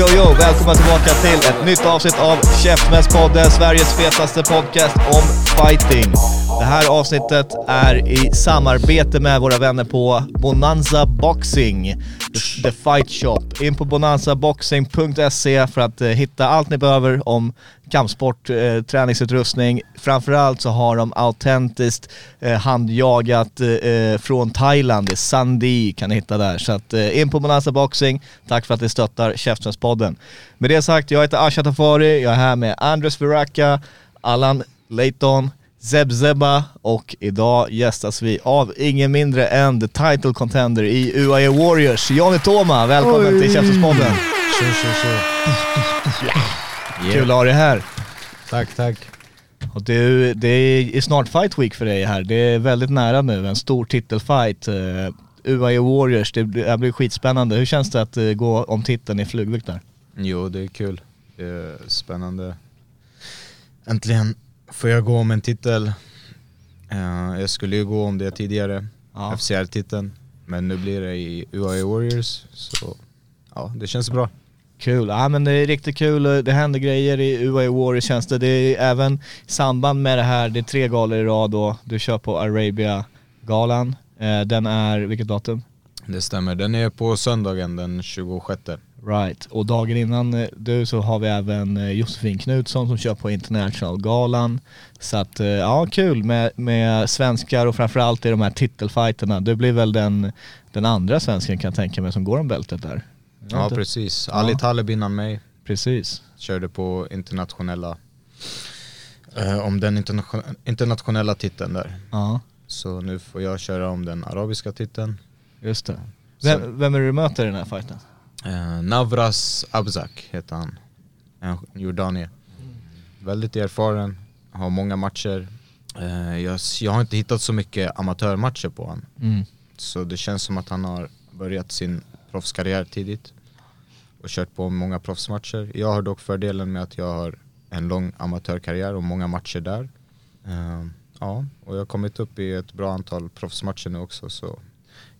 Jo, jo! Välkomna tillbaka till ett nytt avsnitt av Käftsmällspodden, Sveriges fetaste podcast om fighting. Det här avsnittet är i samarbete med våra vänner på Bonanza Boxing, the, the Fight Shop. In på bonanzaboxing.se för att eh, hitta allt ni behöver om kampsport, eh, träningsutrustning. Framförallt så har de autentiskt eh, handjagat eh, från Thailand, det är Sandi kan ni hitta där. Så att eh, in på Bonanza Boxing, tack för att ni stöttar Käftsmällspodden. Med det sagt, jag heter Asha Tafari, jag är här med Andres Viraka, Allan Leighton, Zeb Zeba och idag gästas vi av ingen mindre än the title contender i UAE Warriors, Johnny Toma. Välkommen till Käftsmällspodden. Tjo, tjo, tjo. Kul att ha dig här. Tack, tack. Och du, det är snart fight week för dig här. Det är väldigt nära nu, en stor titelfight. Uh, UAE Warriors, det blir, det blir skitspännande. Hur känns det att uh, gå om titeln i flugvikt där? Jo, det är kul. Det är spännande. Äntligen får jag gå om en titel. Eh, jag skulle ju gå om det tidigare, Ja. FCR-titeln. Men nu blir det i UAE Warriors, så ja, det känns bra. Kul, ja men det är riktigt kul. Det händer grejer i UAE Warriors känns det. Det är även i samband med det här, det är tre galor i rad då. Du kör på Arabia-galan. Eh, den är, vilket datum? Det stämmer. Den är på söndagen den 26. Right, och dagen innan eh, du så har vi även eh, Josefin Knutsson som kör på International-galan. Så att, eh, ja kul med, med svenskar och framförallt i de här titelfighterna. Du blir väl den, den andra svensken kan jag tänka mig som går om bältet där? Ja, Inte? precis. Ali Taleb innan mig Precis. körde på internationella, eh, om den internation- internationella titeln där. Ja, Så nu får jag köra om den arabiska titeln. just det. Vem, vem är det du möter i den här fighten? Eh, Navras Abzak heter han. En jordanier. Väldigt erfaren, har många matcher. Eh, jag, jag har inte hittat så mycket amatörmatcher på honom. Mm. Så det känns som att han har börjat sin proffskarriär tidigt. Och kört på många proffsmatcher. Jag har dock fördelen med att jag har en lång amatörkarriär och många matcher där. Eh, ja, och jag har kommit upp i ett bra antal proffsmatcher nu också. Så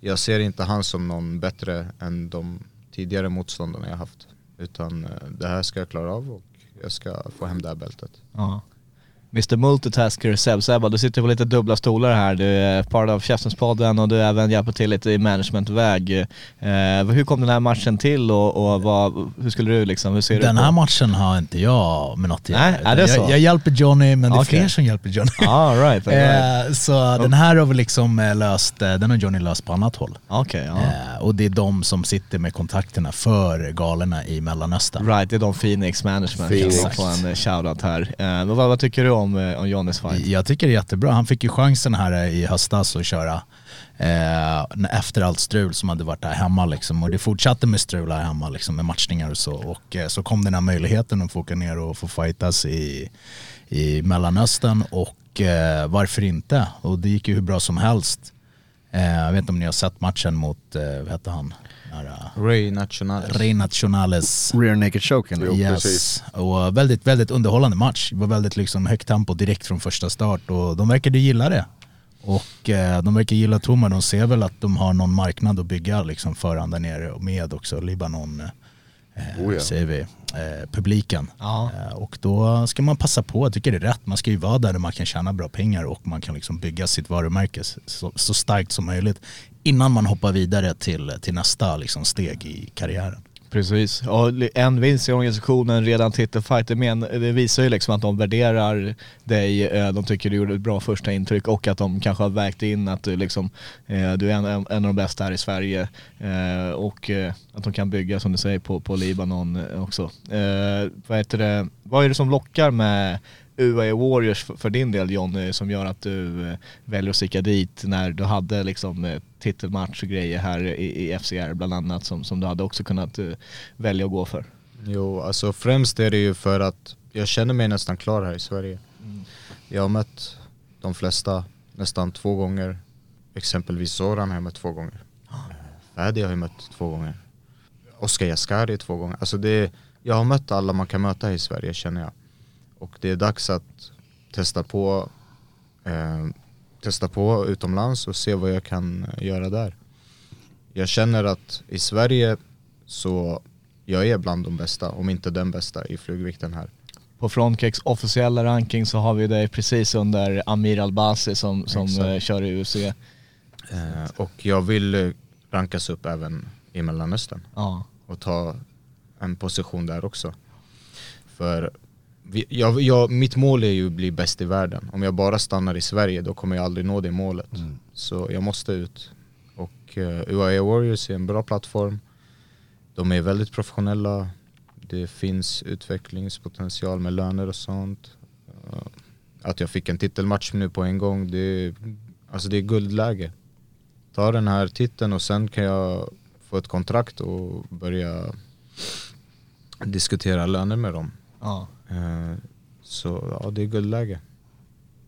jag ser inte han som någon bättre än de tidigare motståndarna jag haft. Utan eh, det här ska jag klara av och jag ska få hem det här bältet. Ja. Mr Multitasker Seb Sebba, du sitter på lite dubbla stolar här. Du är part av Käftenspodden och du även hjälper till lite i managementväg. Eh, hur kom den här matchen till och, och vad, hur skulle du liksom, hur ser Den här matchen har inte jag med något att göra. Nej, är det så? jag, jag hjälper Johnny men det är fler som hjälper Johnny. Ah, right, all right. Eh, så den här har vi liksom eh, löst, eh, den har Johnny löst på annat håll. Okej, ja. Eh, och det är de som sitter med kontakterna för galorna i Mellanöstern. Right, det är de Phoenix Management. Phoenix. Får en eh, shoutout här. Men vad, vad tycker du om, om, eh, om Johnnys fight? Jag tycker det är jättebra. Han fick ju chansen här eh, i höstas att köra eh, efter allt strul som hade varit här hemma liksom. Och det fortsatte med strul här hemma liksom, med matchningar och så. Och eh, så kom den här möjligheten att få åka ner och få fightas i, i Mellanöstern och eh, varför inte? Och det gick ju hur bra som helst. Eh, jag vet inte om ni har sett matchen mot, eh, vad hette han? Ray National. Rey Nationales. Rear naked choken. Jo, yes. precis. Och väldigt, väldigt underhållande match. Det var väldigt liksom högt tempo direkt från första start och de verkade gilla det. Och eh, de verkar gilla Toma, de ser väl att de har någon marknad att bygga liksom för han där nere och med också Libanon, eh, Oh ja. säger vi, eh, publiken. Ja. Eh, och då ska man passa på, jag tycker det är rätt, man ska ju vara där man kan tjäna bra pengar och man kan liksom bygga sitt varumärke så, så starkt som möjligt innan man hoppar vidare till, till nästa liksom, steg i karriären. Precis, och en vinst i organisationen redan titelfighter, det, men, det visar ju liksom att de värderar dig, eh, de tycker du gjorde ett bra första intryck och att de kanske har vägt in att du liksom, eh, du är en, en av de bästa här i Sverige eh, och att de kan bygga som du säger på, på Libanon också. Vad, heter det, vad är det som lockar med UAE Warriors för, din del Johnny som gör att du eh, väljer att sticka dit när du hade liksom eh, titelmatch och grejer här i, FCR bland annat som, som du hade också kunnat eh, välja att gå för? Jo, alltså främst är det ju för att jag känner mig nästan klar här i Sverige. Jag har mött de flesta nästan två gånger. Exempelvis Zoran har jag mött två gånger. Fadi har jag mött två gånger. Oskar Jaskari två gånger. Alltså det, jag har mött alla man kan möta i Sverige känner jag. Och det är dags att testa på, eh, testa på utomlands och se vad jag kan göra där. Jag känner att i Sverige så jag är bland de bästa, om inte den bästa i flugvikten här. På Frontex officiella ranking så har vi dig precis under Amir Albasi som, som Exakt. eh, kör i UFC. Eh, och jag vill eh, rankas upp även i Mellanöstern Ja. och ta en position där också. För jag, jag, mitt mål är ju att bli bäst i världen. Om jag bara stannar i Sverige då kommer jag aldrig nå det målet. Så jag måste ut. Och uh, UAE Warriors är en bra plattform. De är väldigt professionella. Det finns utvecklingspotential med löner och sånt. Eh, att jag fick en titelmatch nu på en gång, det är, alltså det är guldläge. Ta den här titeln och sen kan jag få ett kontrakt och börja diskutera löner med dem. Ja. Eh, Så ja, det är guldläge.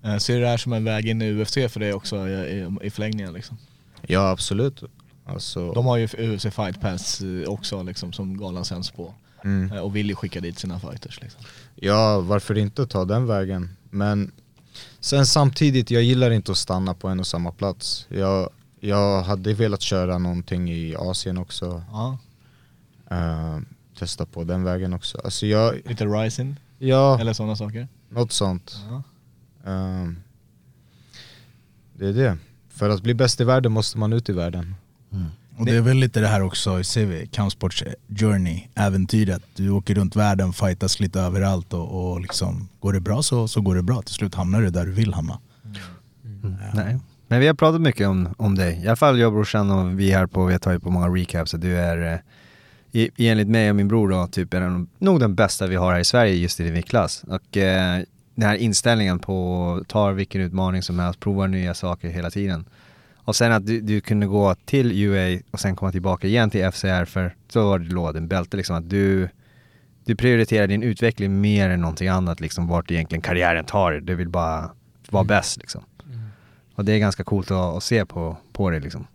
Eh, Ser du det här som en väg in i UFC för dig också i, i, förlängningen liksom? Ja absolut. Alltså, De har ju UFC Fight Pass eh, också liksom som galan sänds på. mm. Och vill ju skicka dit sina fighters liksom. Ja, varför inte ta den vägen? Men sen samtidigt, jag gillar inte att stanna på en och samma plats. Jag, jag hade velat köra någonting i Asien också. Ja. Eh, testa på den vägen också. Alltså jag, Lite rising ja, eller sådana saker. något sånt. Ja. Ehm, det är det. För att bli bäst i världen måste man ut i världen. Och det är väl lite det här också, ser vi, Kampsports journey, äventyret. Du åker runt världen, fightas lite överallt och, och liksom, går det bra så, så går det bra. Till slut hamnar du där du vill hamna. Nej. Men vi har pratat mycket om, om dig. I alla fall jag och brorsan och vi här på, vi har tagit på många recaps. Du är, eh, i, enligt mig och min bror då, typ är den, nog den bästa vi har här i Sverige just i din viktklass. Och eh, den här inställningen på ta vilken utmaning som helst, prova nya saker hela tiden. Och sen att du, du kunde gå till UA och sen komma tillbaka igen till FCR för så var det låden bälte liksom att du du prioriterar din utveckling mer än någonting annat liksom vart egentligen karriären tar dig. Du vill bara vara bäst liksom. Och det är ganska coolt att, att se på, på det liksom.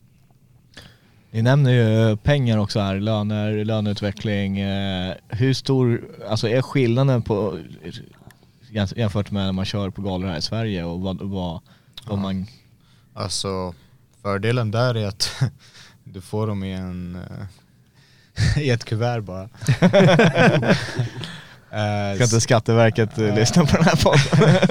Ni nämner ju pengar också här, löner, löneutveckling. Eh, Hur stor, alltså är skillnaden på jämf- jämfört med när man kör på galor här i Sverige och vad, vad, vad man... Alltså fördelen där är att du får dem i en eh, i ett kuvert bara. Eh, Ska inte Skatteverket eh, lyssna på den här podden?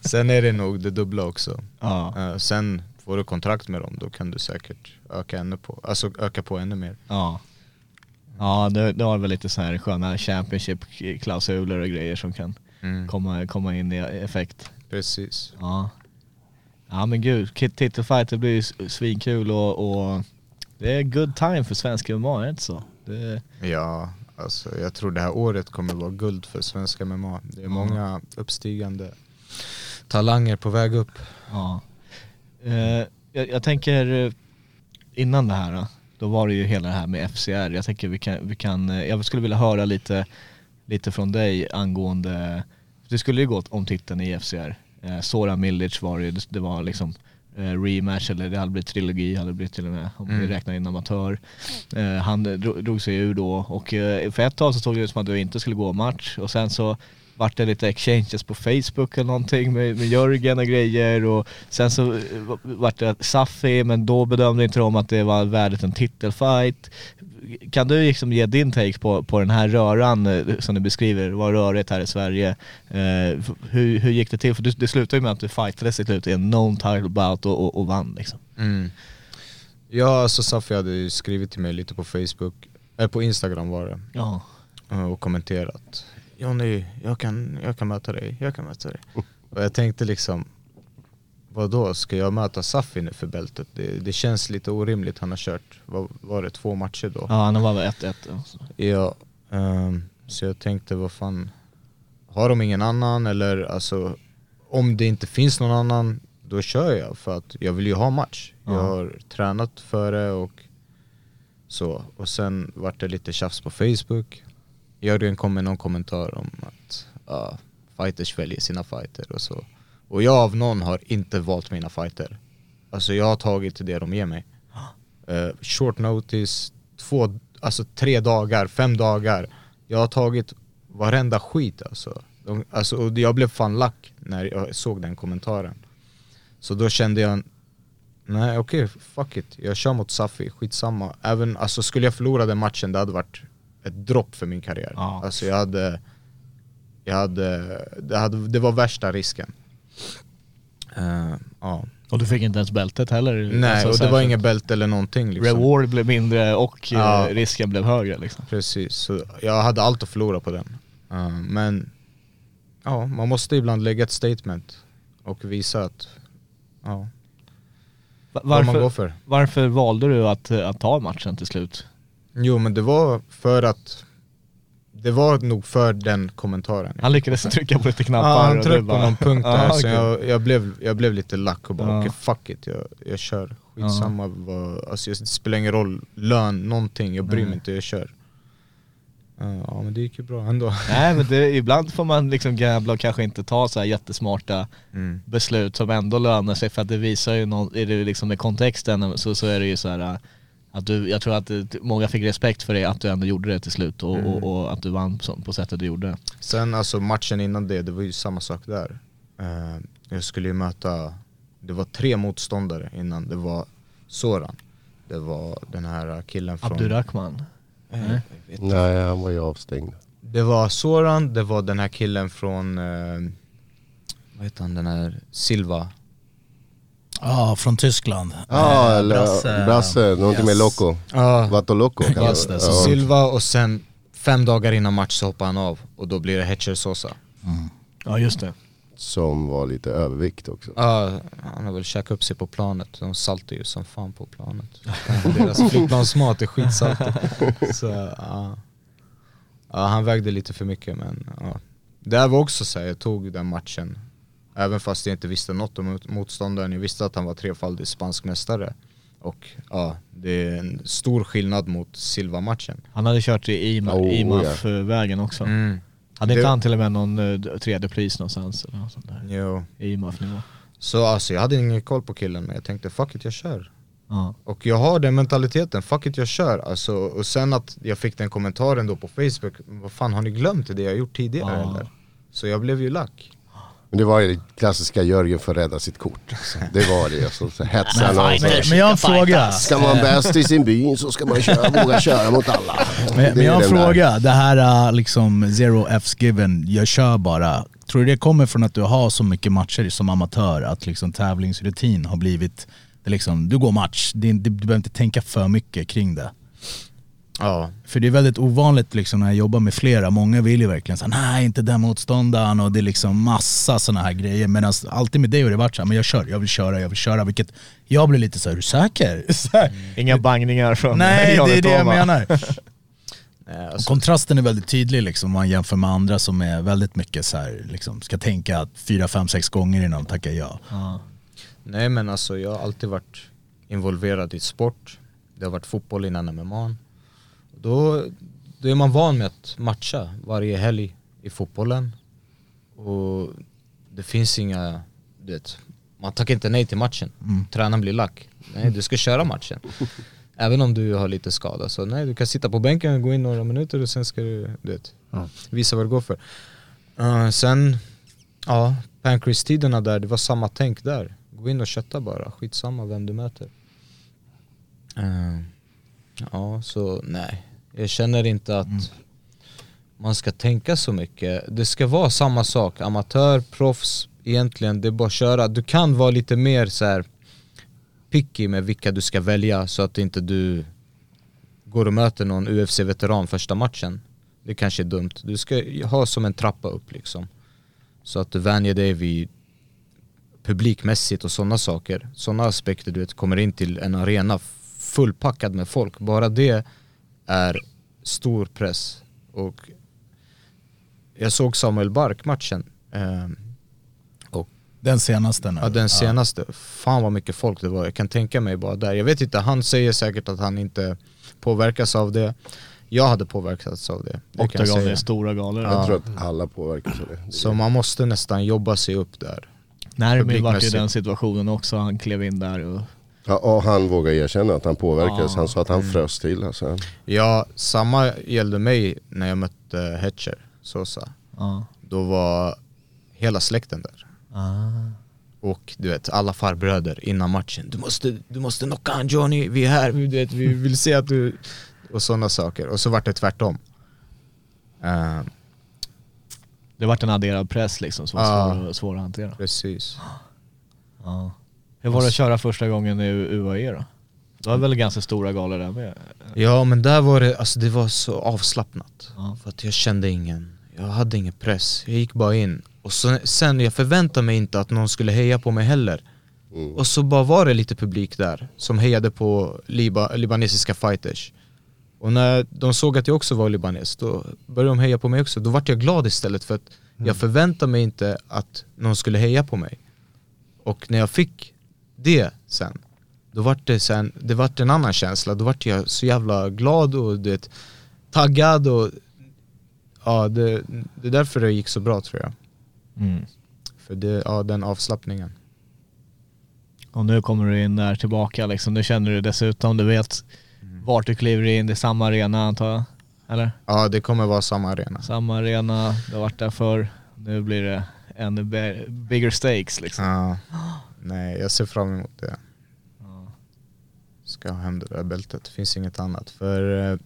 sen är det nog det dubbla också. ja, Eh, sen får du kontrakt med dem, då kan du säkert öka, ännu på, alltså öka på ännu mer. ja. Ja, det, det har väl lite så här sköna Championship-klausuler och grejer som kan Mm. komma, komma in i effekt. Precis. Ja. Ja men gud, Kit- titelfight det blir ju svinkul och, och det är good time för svenska MMA, är det inte så? Det, Ja, alltså jag tror det här året kommer vara guld för svenska MMA. Det är många uppstigande talanger på väg upp. ja. Eh, jag, jag tänker eh, innan det här då, då var det ju hela det här med FCR. Jag tänker vi kan, vi kan eh, jag skulle vilja höra lite, lite från dig angående, det skulle ju gått om titeln i FCR. Eh, Sora Milic var det, det var liksom eh, rematch eller det hade blivit trilogi hade det blivit till och med om vi Mm. räknar räknar in amatör. Eh, han eh, dro- drog sig ur då och eh, för ett tag så såg det ut som att du inte skulle gå match och sen så vart det lite exchanges på Facebook eller någonting med, med Jörgen och grejer och sen så eh, vart det Safi men då bedömde inte de att det var värdet en titelfight. Kan du liksom ge din take på, på den här röran eh, som du beskriver, var rörigt här i Sverige. Eh, hur, hur gick det till? För det, det slutade ju med att du fightades i slut i en known title bout och, och, och vann liksom. Mm. Ja, alltså Safi hade ju skrivit till mig lite på Facebook, äh, på Instagram var det, Ja. och kommenterat. Jonny, jag kan, jag kan möta dig, jag kan möta dig. Och jag tänkte liksom, vad då ska jag möta Safi nu för bältet? Det, det känns lite orimligt, han har kört, vad var det, två matcher då? Ja, han var väl 1-1. alltså. Ja, ehm, så jag tänkte vad fan har de ingen annan eller alltså om det inte finns någon annan då kör jag för att jag vill ju ha match. Jag har tränat för det och så. Och sen vart det lite tjafs på Facebook. Jörgen kom med någon kommentar om att uh, fighters väljer sina fighter och så. Och jag av någon har inte valt mina fighter. Alltså jag har tagit det de ger mig. Uh, short notice, två, alltså tre dagar, fem dagar. Jag har tagit varenda skit alltså. De, alltså och jag blev fan lack när jag såg den kommentaren. Så då kände jag, nej okej, fuck it. Jag kör mot Safi, skitsamma. Även, alltså skulle jag förlora den matchen, det hade varit ett dropp för min karriär. Ja. Alltså jag hade, jag hade, det, hade, det var värsta risken. Eh, ja. Och du fick inte ens bältet heller? Nej, Alltså, och det var inget bälte eller någonting liksom. Reward blev mindre och eh, Ja. risken blev högre liksom. Precis, så jag hade allt att förlora på den. Eh, men ja, man måste ibland lägga ett statement och visa att ja, Va- vad man går Varför, för. varför valde du att, att ta matchen till slut? Jo men det var för att det var nog för den kommentaren. Han lyckades trycka på lite knappar Ja, han tryckte på bara- någon punkt där så jag, jag, blev, jag blev lite lack och bara Ja. okej fuck it, jag, jag kör. Skitsamma vad, alltså det spelar ingen roll, lön, någonting, jag bryr mig inte, jag kör. Ja men det gick ju bra ändå. Nej men det, ibland får man liksom gambla och kanske inte ta så här jättesmarta Mm. beslut som ändå lönar sig för att det visar ju någon, är det liksom med kontexten så, så är det ju så här att du, jag tror att det, många fick respekt för det att du ändå gjorde det till slut och, Mm. och, och att du vann på, sättet du gjorde. Sen alltså matchen innan det, det var ju samma sak där. Eh, jag skulle ju möta, det var tre motståndare innan, det var Soran. Det var den här killen från... Abdurrahman. Eh, jag vet inte. Nej, han var ju avstängd. Det var Soran, det var den här killen från, eh, vad heter han, den här Silva. Ja, från Tyskland. Ja, Eh, eller Brasse. Brasse, någonting med Yes. Loco. Ja, Vato Loco Just det, så ja. Silva och sen fem dagar innan match så hoppade han av och då blir det Hetcher Sosa. Ja just det. Som var lite övervikt också. Ja, han har väl käkat upp sig på planet. De saltar ju som fan på planet. Deras flygplansmat är skitsaltig. Så, ja. ja, han vägde lite för mycket men ja. Det var också så här, jag tog den matchen. Även fast jag inte visste något om mot- motståndaren. Jag visste att han var trefaldig spansk mästare. Och ja, det är en stor skillnad mot Silva-matchen. Han hade kört i IMA, Oh, IMAF-vägen också. Mm. Hade inte Det- han till och med någon uh, tredje pris någonstans? Eller något sånt där. Jo. I IMAF-nivå. Så alltså jag hade ingen koll på killen men jag tänkte fuck it jag kör. Ja. Och jag har den mentaliteten, fuck it jag kör. Alltså, och sen att jag fick den kommentaren då på Facebook, vad fan har ni glömt det jag gjort tidigare Ja. eller? Så jag blev ju lack. Men det var ju det klassiska Jörgen för att rädda sitt kort. Det var det. Alltså, så hetsar någon. Men, men jag har en fråga. Ska man bäst i sin by så ska man köra, våga köra mot alla. Men, men jag har en den där. fråga. Det här äh, liksom zero F's given, jag kör bara. Tror du det kommer från att du har så mycket matcher som amatör? Att liksom tävlingsrutin har blivit, det liksom, du går match, det, är- du behöver inte tänka för mycket kring det. Ja, För det är väldigt ovanligt liksom när jag jobbar med flera, många vill ju verkligen säga nej inte den motståndaren och det är liksom massa sådana här grejer. Medan alltid med dig har det varit såhär, men jag kör, jag vill köra, jag vill köra. Vilket jag blir lite såhär, är du säker? Så här, Inga bangningar från Nej det är det jag menar. Och alltså, kontrasten är väldigt tydlig liksom, om man jämför med andra som är väldigt mycket så här, liksom, ska tänka fyra, fem, sex gånger innan de tackar ja. Ja. nej men alltså jag har alltid varit involverad i sport. Det har varit fotboll innan MMA. Då, då är man van med att matcha varje helg i fotbollen. Och det finns inga, du vet, man tackar inte nej till matchen. Tränaren blir lack. Nej, du ska köra matchen. Även om du har lite skada. Så nej, du kan sitta på bänken och gå in några minuter och sen ska du, du vet, visa vad det går för. Uh, sen, ja, Pancrase-tiderna där, det var samma tänk där. Gå in och kötta bara, skitsamma vem du möter. Eh, ja, så nej. Jag känner inte att man ska tänka så mycket. Det ska vara samma sak, amatör, proffs, egentligen, det är bara att köra. Du kan vara lite mer så här picky med vilka du ska välja så att inte du går och möter någon UFC-veteran första matchen. Det kanske är dumt. Du ska ha som en trappa upp liksom. Så att du vänjer dig vid publikmässigt och sådana saker. Sådana aspekter du vet, kommer in till en arena fullpackad med folk. Bara det är stor press. Och jag såg Samuel Bark-matchen. Eh, Den senaste nu. Ja den senaste, fan vad mycket folk det var, jag kan tänka mig bara där. Jag vet inte, han säger säkert att han inte påverkas av det. Jag hade påverkats av det. det Octagon är stora galor. Ja. Jag tror att alla påverkas av det. det. Så man måste nästan jobba sig upp där. Närmin vart i den situationen också, han klev in där och Ja, och han vågar erkänna att han påverkades. Ja. Han sa att Mm. han frös till. Alltså. Ja, samma gällde mig när jag mötte Hetcher, Sosa. ja. Då var hela släkten där. Ah. Och du vet, alla farbröder innan matchen. Du måste, du måste knocka han Johnny, vi är här, vi, du vet, vi vill se att du... Och sådana saker. Och så vart det tvärtom. Eh, Det vart en adderad press liksom som var Ja. svår, svår att hantera. precis. Ja. Hur var det att köra första gången i UAE då? Det var väl ganska stora galor där med? Ja men där var det, alltså det var så avslappnat. Ja. För att jag kände ingen, jag hade ingen press. Jag gick bara in. Och så, sen, jag förväntade mig inte att någon skulle heja på mig heller. Mm. Och så bara var det lite publik där som hejade på liba, libanesiska fighters. Och när de såg att jag också var libanes, då började de heja på mig också. Då vart jag glad istället för att jag förväntade mig inte att någon skulle heja på mig. Och när jag fick det sen, då vart det sen, det vart en annan känsla. Då vart jag så jävla glad och du vet, taggad och ja, det, det är därför det gick så bra tror jag. Mm. För det, ja, den avslappningen. Och nu kommer du in där tillbaka liksom. Nu känner du dessutom, du vet vart du kliver in, det är samma arena antar jag? Eller? Ja, det kommer vara samma arena. Samma arena, du har varit där förr. Nu blir det ännu bigger stakes liksom. Ja. Nej, jag ser fram emot det. Ska ha hem det där bältet, det finns inget annat. För eh,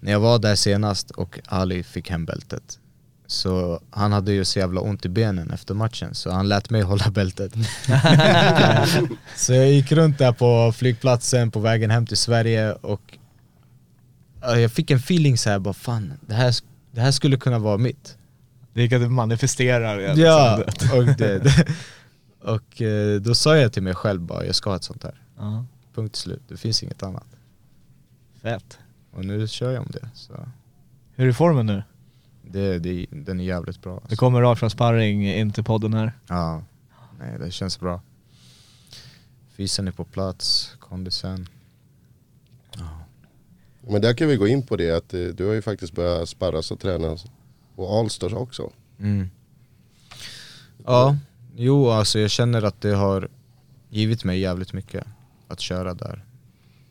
när jag var där senast och Ali fick hem bältet så han hade ju så jävla ont i benen efter matchen så han lät mig hålla bältet. så jag gick runt där på flygplatsen på vägen hem till Sverige och ja, jag fick en feeling så här, bara fan det här, det här skulle kunna vara mitt. Det är att det, Ja, och, det, det, och eh, då sa jag till mig själv bara, jag ska ha ett sånt här. Ja, Punkt slut, det finns inget annat. fett. Och nu kör jag om det. Så Hur är formen nu? det, det, den är jävligt bra. Du Alltså. kommer rakt från sparring in till podden här. Ja, nej det känns bra. Fysen är på plats, kondisen. Men där kan vi gå in på det att eh, du har ju faktiskt börjat sparras och träna på Allstars också. Mm. Ja, jo alltså jag känner att det har givit mig jävligt mycket att köra där.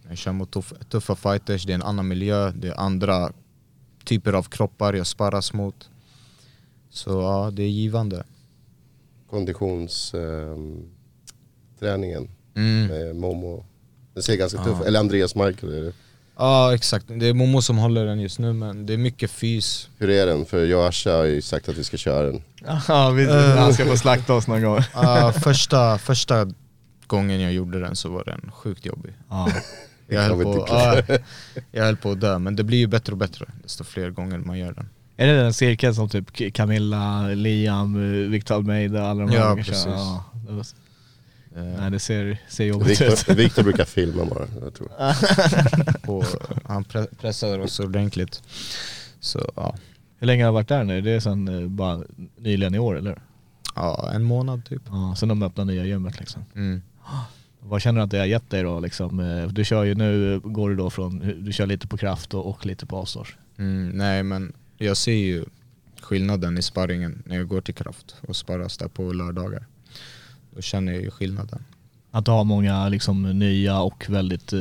Jag kör mot tuff, tuffa fighters, det är en annan miljö, det är andra typer av kroppar jag sparras mot. Så ja, det är givande. Konditionsträningen träningen Mm. med Momo. Den ser ganska tuff Eller Andreas Michael är det. Ja exakt, det är Momo som håller den just nu men det är mycket fys. Hur är den? För jag och Asha har ju sagt att vi ska köra den. Ja, vi, han ska få slakta oss någon gång. Ja, första, första gången jag gjorde den så var den sjukt jobbig. Ja. Jag höll, på, ja, jag höll på att dö, men det blir ju bättre och bättre desto fler gånger man gör den. Är det den cirkeln som typ Camilla, Liam, eh, Victor Almeida, alla de Ja, här brukar precis. Ja, Eh, Nej det ser, ser jobbigt ut. Viktor, brukar filma bara, jag tror. på, han pre pressade oss ordentligt. Så ja, Hur länge har du varit där nu? Det är sen eh, bara nyligen i år eller? ja en månad typ. Ja, sen de öppnade nya gymmet liksom. Mm. Vad känner du att det har gett dig då liksom? Eh, Du kör ju nu, går du då från, du kör lite på kraft och, och lite på avstånd. Mm, nej men jag ser ju skillnaden i sparringen när jag går till kraft och sparras där på lördagar. Då känner jag ju skillnaden. Att har många liksom nya och väldigt eh,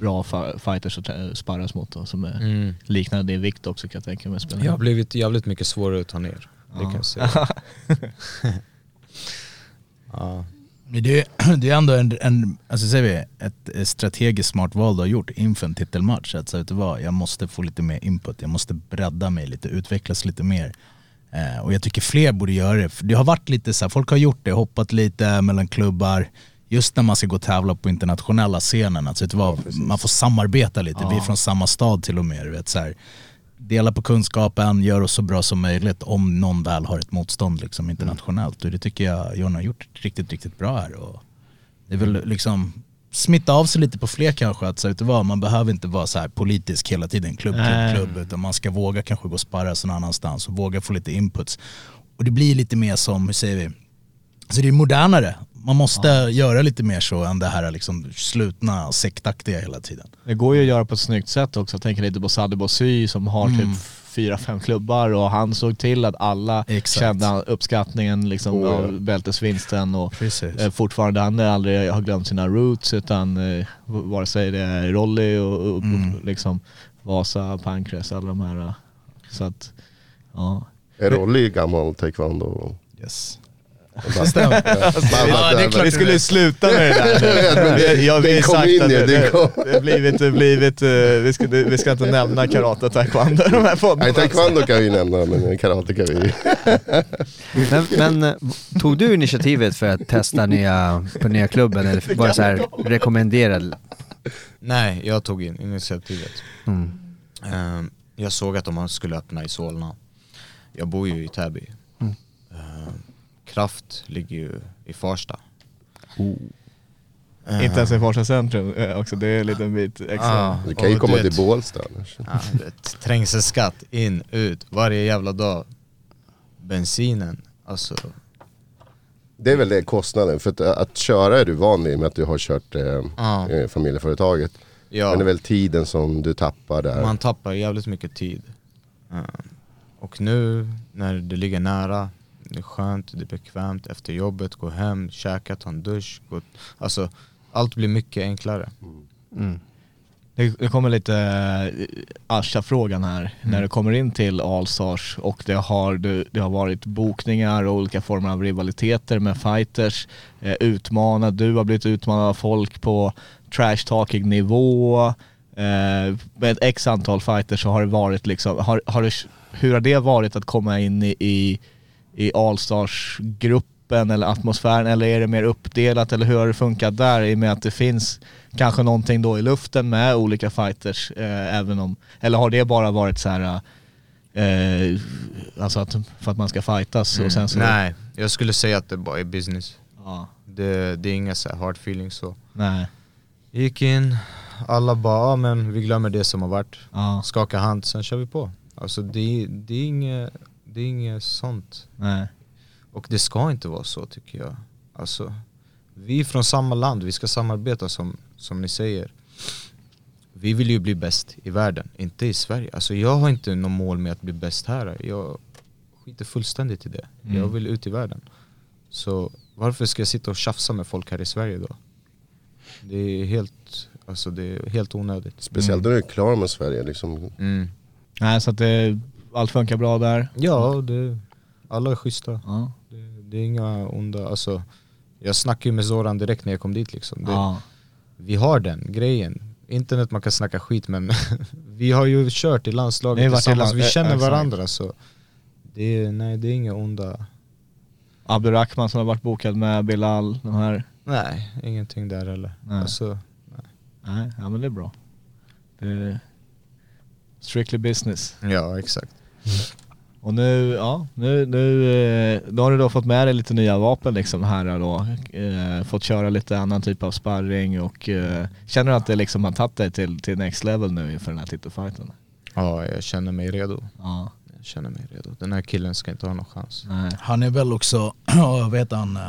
bra fighters att eh, sparras mot då, som är Mm. liknande din vikt också kan jag tänka mig. spelar Jag har blivit jävligt mycket svårare att ta ner. Det kan jag säga. ja. Men det, det är ändå en, en alltså säger vi, ett strategiskt smart val du har gjort inför en titelmatch. Att, vet du vad, jag måste få lite mer input, jag måste bredda mig lite, utvecklas lite mer. Eh, och jag tycker fler borde göra det. För det har varit lite så här, folk har gjort det, hoppat lite mellan klubbar. Just när man ska gå och tävla på internationella scenen, alltså, vet vad, man får samarbeta lite, vi är från samma stad till och med. Vet, så här, dela på kunskapen, gör oss så bra som möjligt om någon väl har ett motstånd liksom, internationellt. Och det tycker jag John har gjort riktigt, riktigt bra här. Och det är väl liksom, smitta av sig lite på fler kanske. Att så, vet du vad, man behöver inte vara så här politisk hela tiden, klubb, klubb, klubb. Utan man ska våga kanske gå och sparra någon annanstans och våga få lite inputs. Och det blir lite mer som, hur säger vi, så det är modernare. Man måste göra lite mer så än det här liksom slutna, sektaktiga hela tiden. Det går ju att göra på ett snyggt sätt också. Jag tänker lite på Sadibou Bossy som har Mm. typ fyra, fem klubbar och han såg till att alla Exakt. kände uppskattningen liksom, Oh, ja. av bältesvinsten och eh, fortfarande han har aldrig har glömt sina roots utan eh, vare sig det är Rolly och, och Mm. liksom Vasa, Pancras, alla de här. Så att, ja. Är Rolly gammal taekwondo? Yes. Det är klart Vi skulle sluta med det där. Vi- Jag, vi Den har sagt in att det, det, det har blivit, blivit eh, vi, ska, vi ska inte nämna karate och taekwondo de här poddarna. Nej, taekwondo kan vi nämna, men karate kan vi... Men, men eh, tog du initiativet för att testa nya, på nya klubben eller var det så här rekommenderad? Nej, jag tog in initiativet. Mm. Ehm, jag såg att de skulle öppna i Solna. Jag bor ju i Täby. Mm. Kraft ligger ju i Farsta. Oh. Ehm, Inte ens i Farsta centrum eh, också, det är en liten bit extra. Ja, Du kan ju komma till Bålsta annars. Vet, trängselskatt, in, ut, varje jävla dag. Bensinen, alltså. Det är väl det kostnaden, för att, att köra är du van vid med att du har kört eh, Ja, eh, familjeföretaget. ja. Men det är väl tiden som du tappar där. Man tappar jävligt mycket tid. Ehm, och nu när det ligger nära, det är skönt, det är bekvämt efter jobbet, gå hem, käka, ta en dusch. Gå, alltså, allt blir mycket enklare. Mm. Det, det kommer lite äh, Asha-frågan här när det kommer in till Allstars och det har, det, har varit bokningar och olika former av rivaliteter med fighters. Eh, utmanad, du har blivit utmanad av folk på trash talking nivå. Eh, med ett x antal fighters så har det varit liksom, har, har det, hur har det varit att komma in i, i, i Allstars-gruppen eller atmosfären eller är det mer uppdelat eller hur har det funkat där i och med att det finns kanske någonting då i luften med olika fighters eh, även om, eller har det bara varit så här eh, alltså att, för att man ska fightas och sen så... Mm. Nej, jag skulle säga att det bara är business. Ja, Det, det är inga så här hard feelings så. nej. Gick in, alla bara, ja, men vi glömmer det som har varit. Ja, Skaka hand, sen kör vi på. Alltså det, det, är inget, det är inget sånt. nej. Och det ska inte vara så tycker jag. Alltså, vi är från samma land, vi ska samarbeta som, som ni säger. Vi vill ju bli bäst i världen, inte i Sverige. Alltså jag har inte något mål med att bli bäst här. Jag skiter fullständigt i det. Mm. Jag vill ut i världen. Så varför ska jag sitta och tjafsa med folk här i Sverige då? Det är helt, alltså det är helt onödigt. Speciellt när du är klar med Sverige. Liksom. Mm. Nej, så att det, allt funkar bra där. Ja, det, alla är schyssta. Ja. Det, det är inga onda, alltså jag snackade ju med Zoran direkt när jag kom dit liksom. Det, Ja. Vi har den grejen. Inte att man kan snacka skit men vi har ju kört i landslaget tillsammans, land- vi eh, känner exakt. varandra så det är, nej det är inga onda, Abdurrahman som har varit bokad med Bilal, de här. nej ingenting där heller. Nej. Alltså, Nej, ja men det är bra. Det är strictly business. ja exakt. Och nu, ja, nu, nu, eh, då har du då fått med dig lite nya vapen liksom här då. Eh, fått köra lite annan typ av sparring och eh, känner du att det liksom har tagit dig till, till next level nu inför den här titelfighten? Ja jag känner mig redo. Ja, Jag känner mig redo. Den här killen ska inte ha någon chans. nej. Han är väl också, jag vet han, eh,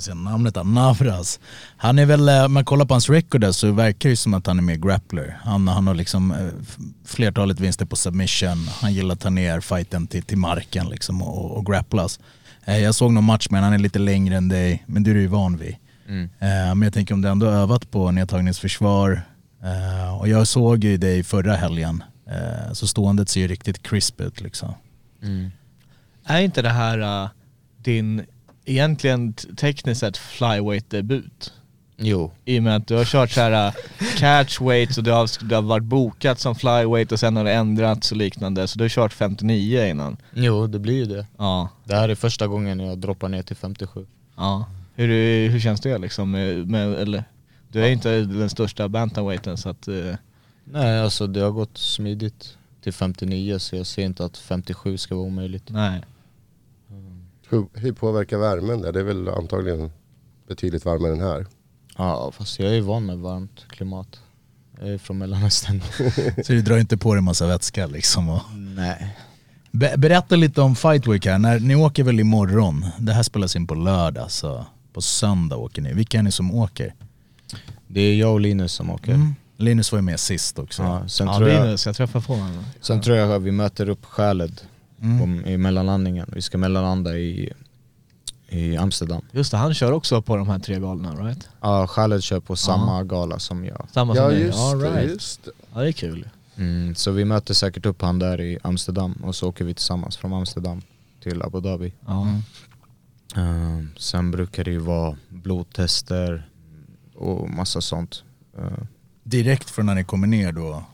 ska säga namnet Navras. Han är väl, eh, om man kollar på hans record där så verkar det som att han är mer grappler. Han, han har liksom eh, flertalet vinster på submission, han gillar att ta ner fighten till, till marken liksom och, och grapplas. Eh, Jag såg någon match med han är lite längre än dig, men det är du ju van vid. Mm. Men jag tänker om du ändå övat på nedtagningsförsvar och jag såg ju dig förra helgen, så ståendet ser ju riktigt crisp ut liksom. Mm. Är inte det här din, egentligen tekniskt sett flyweight-debut? Jo. I och med att du har kört så här uh, catchweight och du har, du har varit bokat som flyweight och sen har det ändrats och liknande. Så du har kört 59 innan. Jo det blir ju det. Ja, Det här är första gången jag droppar ner till 57. ja. Hur, hur känns det liksom? Med, eller, du är inte den största bantamweighten så att... eh, Nej alltså det har gått smidigt till 59 så jag ser inte att 57 ska vara omöjligt. nej. Hur, hur påverkar värmen där? Det är väl antagligen betydligt varmare än här. Ja, fast jag är ju van med varmt klimat. Jag är från Mellanöstern. Så du drar inte på dig massa vätska liksom. Och... Nej. Be- berätta lite om Fight Week här. När, ni åker väl imorgon? Det här spelas in på lördag så på söndag åker ni. Vilka är ni som åker? Det är jag och Linus som åker. Mm. Linus var ju med sist också. Ja, sen Ja, tror jag, Linus, jag träffar på honom. sen tror jag att vi möter upp Khaled Mm. i mellanlandningen. Vi ska mellanlanda i, i Amsterdam. Just det, han kör också på de här tre galorna, right? Ja, Khaled kör på samma gala som jag. Samma som Ja dig? just All right. just det. Ja det är kul. Mm, så vi möter säkert upp han där i Amsterdam och så åker vi tillsammans från Amsterdam till Abu Dhabi. Ja. Mm. Ehm, sen brukar det ju vara blodtester och massa sånt. Ehm, Direkt från när ni kommer ner då?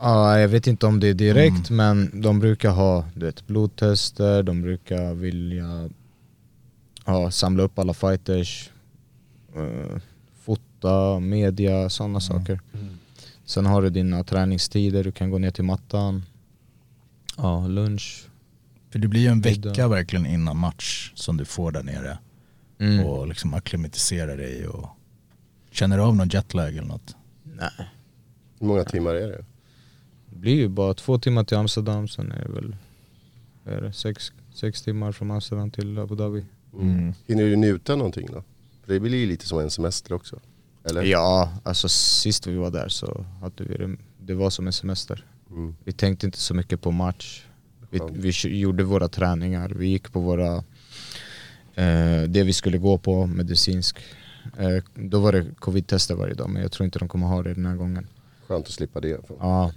Ja, jag vet inte om det är direkt men de brukar ha du vet, blodtester, de brukar vilja ja, samla upp alla fighters, eh, fota, media, sådana saker. Sen har du dina träningstider, du kan gå ner till mattan, ja, lunch. För det blir ju en Middag. vecka verkligen innan match som du får där nere. Mm. Och liksom akklimatisera dig och känner du av någon jetlag eller något? Nej, Hur många timmar är det? Det blir ju bara två timmar till Amsterdam, sen är det väl är det, sex, sex timmar från Amsterdam till Abu Dhabi. Mm. Hinner du njuta någonting då? För det blir ju lite som en semester också. Eller? Ja, alltså sist vi var där så hade vi det, det var som en semester. Mm. Vi tänkte inte så mycket på match. Vi, vi gjorde våra träningar, vi gick på våra, eh, det vi skulle gå på, medicinsk. Eh, då var det covid-tester varje dag men jag tror inte de kommer ha det den här gången. Skönt att slippa det. Ja,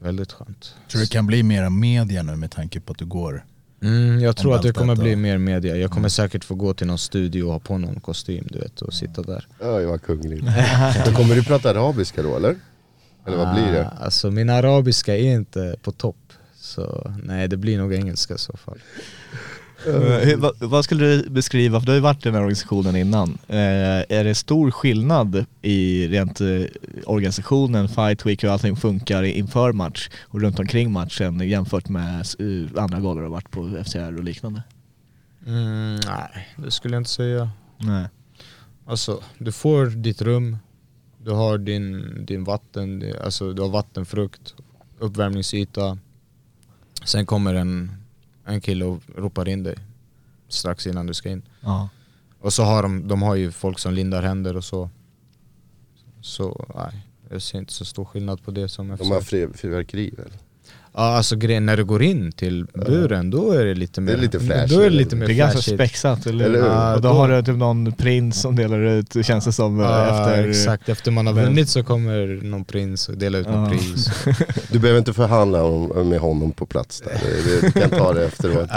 väldigt skönt. Tror du det kan bli mera media nu med tanke på att du går? Mm, jag tror att det kommer bli mer media. Jag kommer säkert få gå till någon studio och ha på någon kostym du vet och sitta där. Oj vad kungligt. Men kommer du prata arabiska då eller? Eller vad blir det? Ah, Alltså min arabiska är inte på topp. Så nej, det blir nog engelska i så fall. Eh, vad, vad skulle du beskriva, för du har ju varit i den här organisationen innan, eh, är det stor skillnad i rent eh, organisationen, fight week, hur allting funkar inför match och runt omkring matchen jämfört med andra galor du har varit på FCR och liknande? Mm, nej, det skulle jag inte säga. Nej. Alltså, du får ditt rum, du har din, din vatten, alltså du har vattenfrukt, uppvärmningsyta. Sen kommer en, en kille och ropar in dig strax innan du ska in. Ja. Och så har de, de har ju folk som lindar händer och så. Så nej, jag ser inte så stor skillnad på det som De har fyrverkeri väl? Ja alltså grejen, när du går in till buren då är det lite mer Det är lite flashigt. Då är det lite mer Det är ganska flashigt. spexat, eller, Eller hur? Och då Ja, har då- du typ någon prins som delar ut, känns det som, eh, Ja, efter... exakt, efter man har vunnit så kommer någon prins och delar ut Ja. något pris. Du behöver inte förhandla om, med honom på plats där. Det, det, du kan ta det efteråt.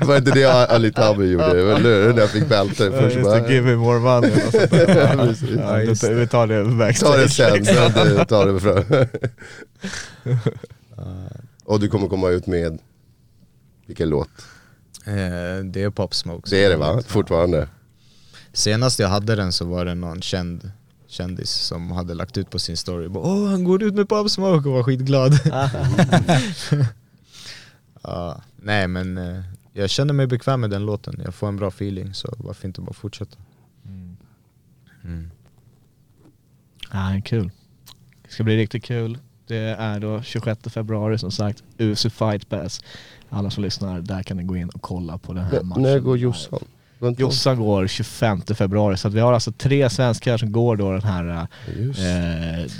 Var inte det Ali Tabi gjorde? Eller hur? När jag fick bälte Ja, först just bara, det, give me more money. Ja, ja, det, vi tar det backstage. Ta det sen, sen det- ta det fram. Och du kommer komma ut med, vilken låt? Eh, det är Pop Smoke. Det är det va? Fortfarande? Senast jag hade den så var det någon känd kändis som hade lagt ut på sin story. Bara, Åh han går ut med Pop Smoke och var skitglad. ja, nej men eh, jag känner mig bekväm med den låten. Jag får en bra feeling så varför inte bara fortsätta. Mm. Ja, kul. Det ska bli riktigt kul. Det är då 26 februari som sagt, UFC Fight Pass. Alla som lyssnar, där kan ni gå in och kolla på den här matchen. När går Jossan? Jossan går 25 februari, så att vi har alltså tre svenskar som går då den här, eh,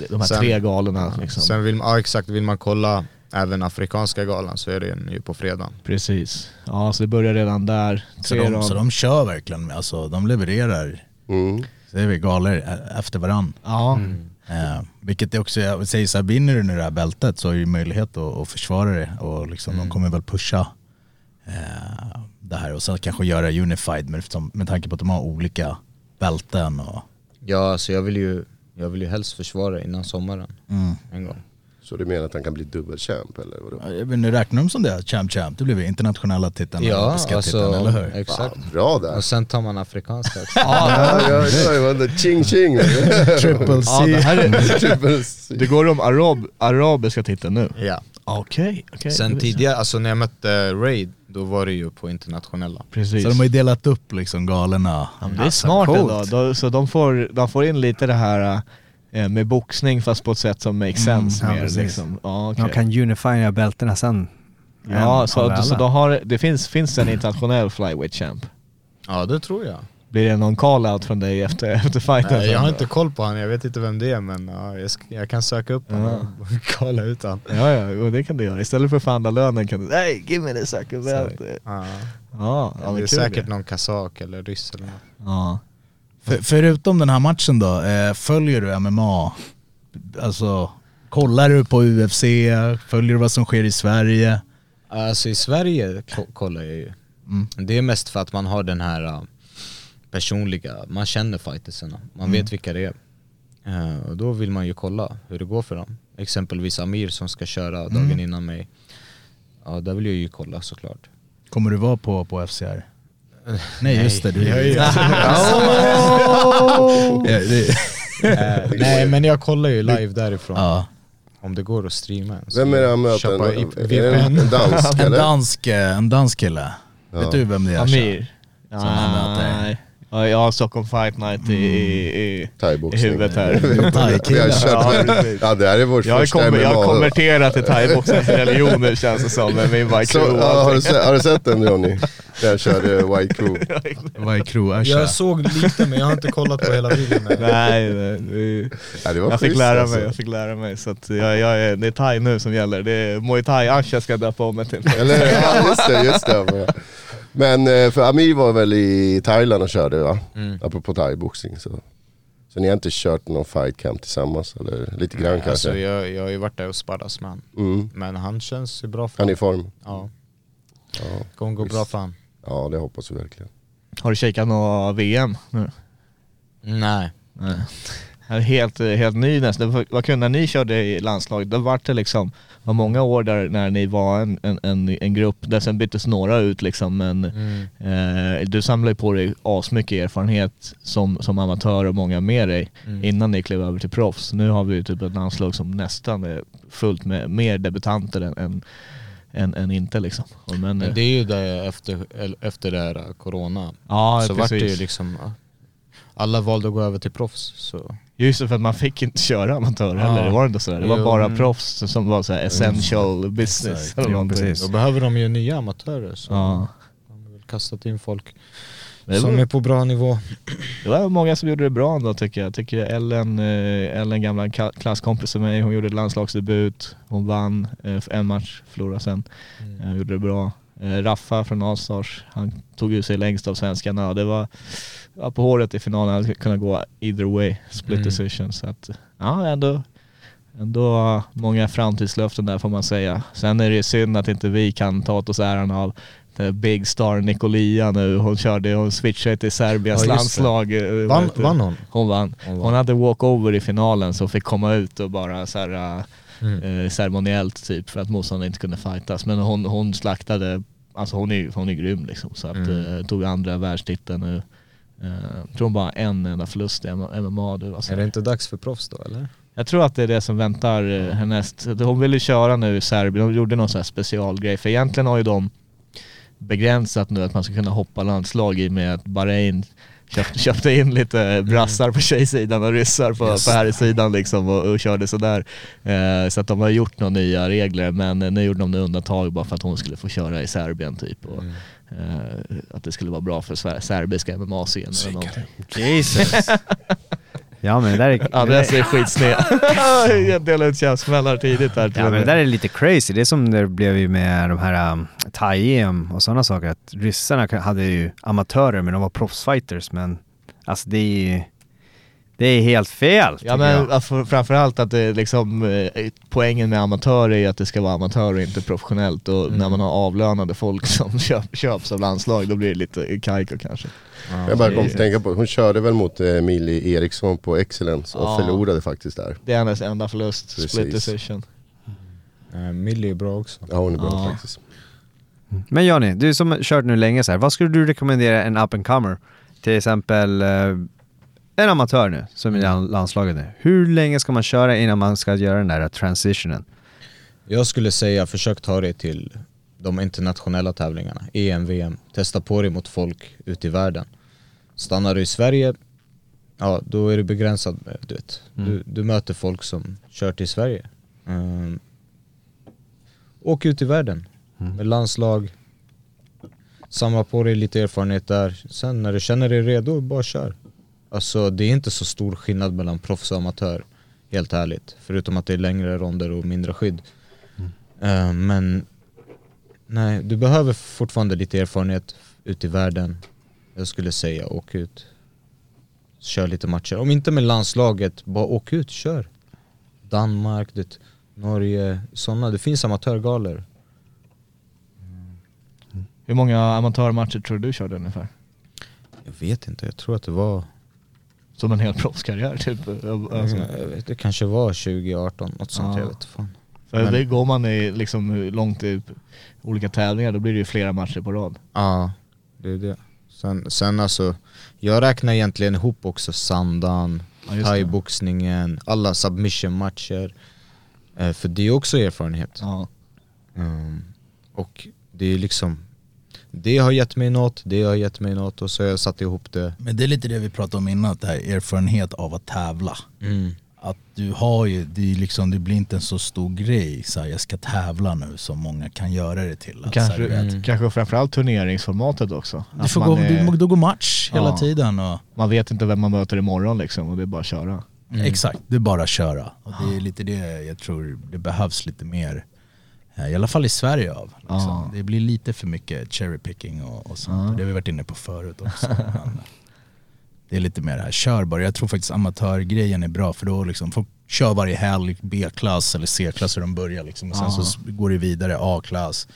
de här Sen- tre galorna. Liksom. Sen vill, ja exakt, vill man kolla även afrikanska galan så är den ju på fredag. Precis. Ja, så det börjar redan där. Så de, så de kör verkligen, alltså de levererar, Mm. det är vi galor efter varann. Ja, Eh, vilket är också, jag säger så här, vinner du nu det här bältet så har du möjlighet att, att försvara det och liksom, de kommer väl pusha eh, det här och sen kanske göra unified med, med tanke på att de har olika bälten och Ja, så jag vill ju, jag vill ju helst försvara innan sommaren mm. en gång. Så du menar att han kan bli dubbelchamp eller vadå? Ja, inte, räknar de som det? Champ Champ, det blir väl internationella titeln Ja, olympiska alltså, titeln, eller hur? exakt. Fan, bra där. Och sen tar man afrikanska också. Ja, ja, ja, ja, ching ching. Triple ja det, C. här är, Triple C. det går om arab, arabiska titeln nu. ja. Okej, okej. Sen Det visar- tidigare, alltså när jag mötte Raid då var det ju på internationella. Precis. Så de har ju delat upp liksom galorna. Ja, men det är smart ändå. Då, så de får, de får in lite det här eh, med boxning fast på ett sätt som makes Mm, sense ja, mer. precis. Liksom. Ja, okej. De kan unifiera bältena sen. ja så, så de har, det finns, finns en internationell flyweight champ. Ja det tror jag. Blir det någon call-out från dig efter, efter fighten? Nej, jag har då? inte koll på han, jag vet inte vem det är men ja, jag, sk- jag kan söka upp honom och kolla ut han. Ja, ja, och det kan du göra. Istället för att förhandla lönen kan du hey, give me the second belt. Ja. Ja, ja det är säkert det. någon kazak eller ryss eller något. Ja. För, förutom den här matchen då, eh, följer du MMA? Alltså, kollar du på UFC? Följer du vad som sker i Sverige? Alltså i Sverige ko- kollar jag ju. Mm. Det är mest för att man har den här uh, personliga, man känner fightersarna, man Mm. vet vilka det är. Eh, och då vill man ju kolla hur det går för dem. Exempelvis Amir som ska köra dagen Mm. innan mig. Ja, där vill jag ju kolla såklart. Kommer du vara på, på FCR? Nej just det, du är ju- det- Eh, nej men jag kollar ju live därifrån. ja. Om det går att streama. Så Vem är det han möter? köpa i- En, är det en, en dansk En eller? dansk, eh, en dansk kille. Ja. Vet du vem det är? Amir? Som han möter. Nej. Ja, jag har Stockholm Fight Night i, i, i, i Thaiboxning. huvudet här. Vi har kört, Ja, det här är vårt Jag har, första kommer, jag har MMA. konverterat till thaiboxningens religion nu känns det som med min white Så, crew ja, har, du sett, har du sett den Johnny? Där jag körde White Crew. Vad är Croatia? Jag såg lite men jag har inte kollat på hela videon. Nej, nej, det- Ja, det var jag fick schysst, lära alltså. mig, jag fick lära mig. Så att jag, jag är, det är thai nu som gäller. Det är muay thai Asha ska jag döpa om mig till. Eller ja, just det, just det. Men eh, för Amir var väl i Thailand och körde va? Mm. Apropå thaiboxning så. Så ni har inte kört någon fight camp tillsammans eller lite grann kanske? Alltså, jag, jag har ju varit där och sparras med han. Mm. Men han känns ju bra för Han är i form? Ja, Ja, kommer gå bra för han. ja det hoppas vi verkligen. Har du kikat något VM nu? Nej. Nej. Jag är Helt, helt ny nästan. Vad kul när ni körde i landslaget, då var det liksom var många år där när ni var en, en, en, en grupp, där sen byttes några ut liksom men Mm. eh, du samlade på dig asmycket erfarenhet som, som amatör och många med dig Mm. innan ni klev över till proffs. Nu har vi ju typ ett landslag som nästan är fullt med mer debutanter än, än, än, än inte liksom. Men, Men det är ju det efter, efter det här corona. ja, så vart det ju precis. liksom, alla valde att gå över till proffs. Så. Just det, för att man fick inte köra amatör Ja. heller, det var inte sådär. Det var Jo. bara Mm. proffs som var så här essential business. Exakt. Eller Jo, någonting. precis. Då behöver de ju nya amatörer. Så Ja. de har väl kastat in folk Det som var, är på bra nivå. det var många som gjorde det bra ändå tycker jag. Jag tycker Ellen, eh, Ellen gamla klasskompis med mig, hon gjorde landslagsdebut. Hon vann eh, en match, förlorade sen. Mm. Eh, gjorde det bra. Raffa från Allstars, han tog ju sig längst av svenskarna det var, var på håret i finalen, han skulle kunna gå either way, split Mm. decision. Så att, ja ändå, ändå många framtidslöften där får man säga. Sen är det ju synd att inte vi kan ta åt oss äran av big star Nicolia nu. Hon körde, hon switchade till Serbiens Ja, landslag. eh, Vann, vann hon? Hon vann. Hon vann. Hon hade walkover i finalen så fick komma ut och bara så här, äh, Mm. eh, ceremoniellt typ för att motståndaren inte kunde fightas. Men hon, hon slaktade, alltså hon är, hon är grym liksom. Så att, Mm. eh, tog andra världstiteln nu. Eh, tror hon bara en enda förlust i MMA. Alltså. Är det inte dags för proffs då eller? Jag tror att det är det som väntar eh, härnäst. Hon ville köra nu i Serbien, hon gjorde någon sån här specialgrej. För egentligen har ju de begränsat nu att man ska kunna hoppa landslag i med att Bahrain köpte, köpte in lite brassar på tjejsidan och ryssar på, Yes. på här sidan liksom och, och körde sådär. Eh, så att de har gjort några nya regler men nu gjorde de undantag bara för att hon skulle få köra i Serbien typ. Och, Mm. Eh, att det skulle vara bra för serbiska MMA-scenen eller någonting. Jesus. ja men det där är... Andreas är skitsned. Jag delar ut käftsmällar tidigt här. Ja men det där är lite crazy, det är som det blev ju med de här um, thai-EM och sådana saker, att ryssarna hade ju amatörer men de var proffsfighters men alltså det är ju, det är helt fel Ja men jag. alltså, framförallt att det liksom, eh, poängen med amatör är att det ska vara amatör och inte professionellt och Mm. när man har avlönade folk som köp, köps av landslag då blir det lite kajko kanske. Jag bara kom att tänka på, hon körde väl mot eh, Emilie Eriksson på Excellence och Ja. förlorade faktiskt där. Det är hennes enda förlust, split Precis. decision. Eh, Millie är bra också. Ja hon är bra Ja. faktiskt. Men Johnny, du som kört nu länge så här, vad skulle du rekommendera en up and comer? Till exempel eh, en amatör nu, som är i land- landslaget nu. Hur länge ska man köra innan man ska göra den där transitionen? Jag skulle säga försök ta det till de internationella tävlingarna, EM, VM. Testa på dig mot folk ute i världen. Stannar du i Sverige, ja då är du begränsad. Du, vet. Du, du möter folk som kört i Sverige. Um, åk ut i världen med landslag. Samla på dig lite erfarenhet där. Sen när du känner dig redo, bara kör. Alltså det är inte så stor skillnad mellan proffs och amatör. Helt ärligt. Förutom att det är längre ronder och mindre skydd. Eh, men nej, du behöver fortfarande lite erfarenhet ute i världen. Jag skulle säga åk ut. Kör lite matcher. Om inte med landslaget, bara åk ut, kör. Danmark, det, Norge, sådana. Det finns amatörgalor. Hur många amatörmatcher tror du du körde ungefär? Jag vet inte, jag tror att det var Som en hel proffskarriär typ? Alltså, Det kanske var 2018, något sånt, Ja. jag vet fan. för det går man i liksom långt i olika tävlingar, då blir det ju flera matcher på rad. Ja, det är det. Sen, sen alltså, jag räknar egentligen ihop också sandan, Ja, thaiboxningen, alla submission-matcher. Eh, för det är också erfarenhet. Ja. Um, och det är liksom, det har gett mig något, det har gett mig något och så har jag satt ihop det. Men det är lite det vi pratade om innan, att det här erfarenhet av att tävla. Mm. Att du har ju, det, är liksom, det blir inte en så stor grej, så här, jag ska tävla nu som många kan göra det till. Att, här, Kanske, vet, Mm. kanske framförallt turneringsformatet också. du får gå, är- du, går match hela Ja. tiden och man vet inte vem man möter imorgon liksom och det är bara att köra. Exakt, det är bara att köra. Och det är lite det jag tror det behövs lite mer, i alla fall i Sverige av. Liksom. Ja. Det blir lite för mycket cherry picking och, och sånt. Ja. Det har vi varit inne på förut också. Det är lite mer det här, kör bara. Jag tror faktiskt amatörgrejen är bra för då liksom, folk kör varje helg B-klass eller C-klass hur de börjar liksom. Och sen Ja. så går det vidare A-klass.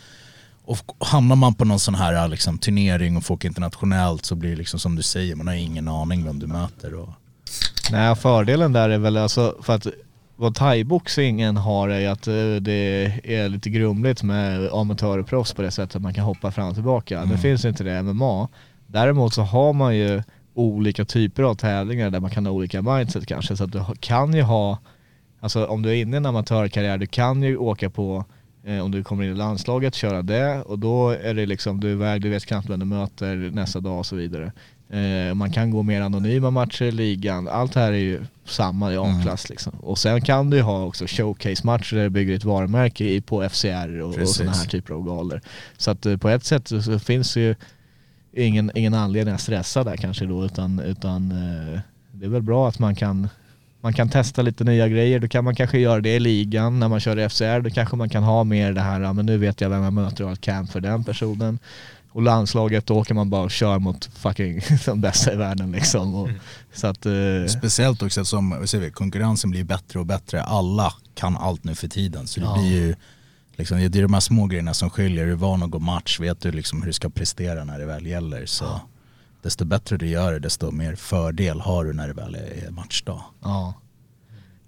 Och hamnar man på någon sån här liksom, turnering och får åka internationellt så blir det liksom som du säger, man har ingen aning vem du möter. Och, Nej, fördelen där är väl alltså för att vad thaiboxningen har är att eh, det är lite grumligt med amatör och proffs på det sättet att man kan hoppa fram och tillbaka. Det finns inte det i MMA. Däremot så har man ju olika typer av tävlingar där man kan ha olika mindset kanske. Så att du kan ju ha, alltså om du är inne i en amatörkarriär, du kan ju åka på eh, om du kommer in i landslaget, köra det och då är det liksom, du är iväg, du vet knappt vem du möter nästa dag och så vidare. Eh, man kan gå mer anonyma matcher i ligan, allt här är ju samma i A-klass liksom. Och sen kan du ju ha också showcase-matcher där du bygger ett varumärke på FCR och, och sådana här typer av galor. Så att eh, på ett sätt så, finns ju ingen, ingen anledning att stressa där kanske då utan, utan eh, det är väl bra att man kan man kan testa lite nya grejer, då kan man kanske göra det i ligan när man kör i FCR, då kanske man kan ha mer det här, men nu vet jag vem jag möter och har ett camp för den personen. Och landslaget, då åker man bara och kör mot fucking de bästa i världen liksom. Och, så att, eh, Speciellt också som säger vi, konkurrensen blir bättre och bättre. Alla kan allt nu för tiden. Så det Ja. blir ju liksom, det är de här små grejerna som skiljer. Är du van att gå match vet du liksom hur du ska prestera när det väl gäller. Så desto bättre du gör det desto mer fördel har du när det väl är matchdag. ja.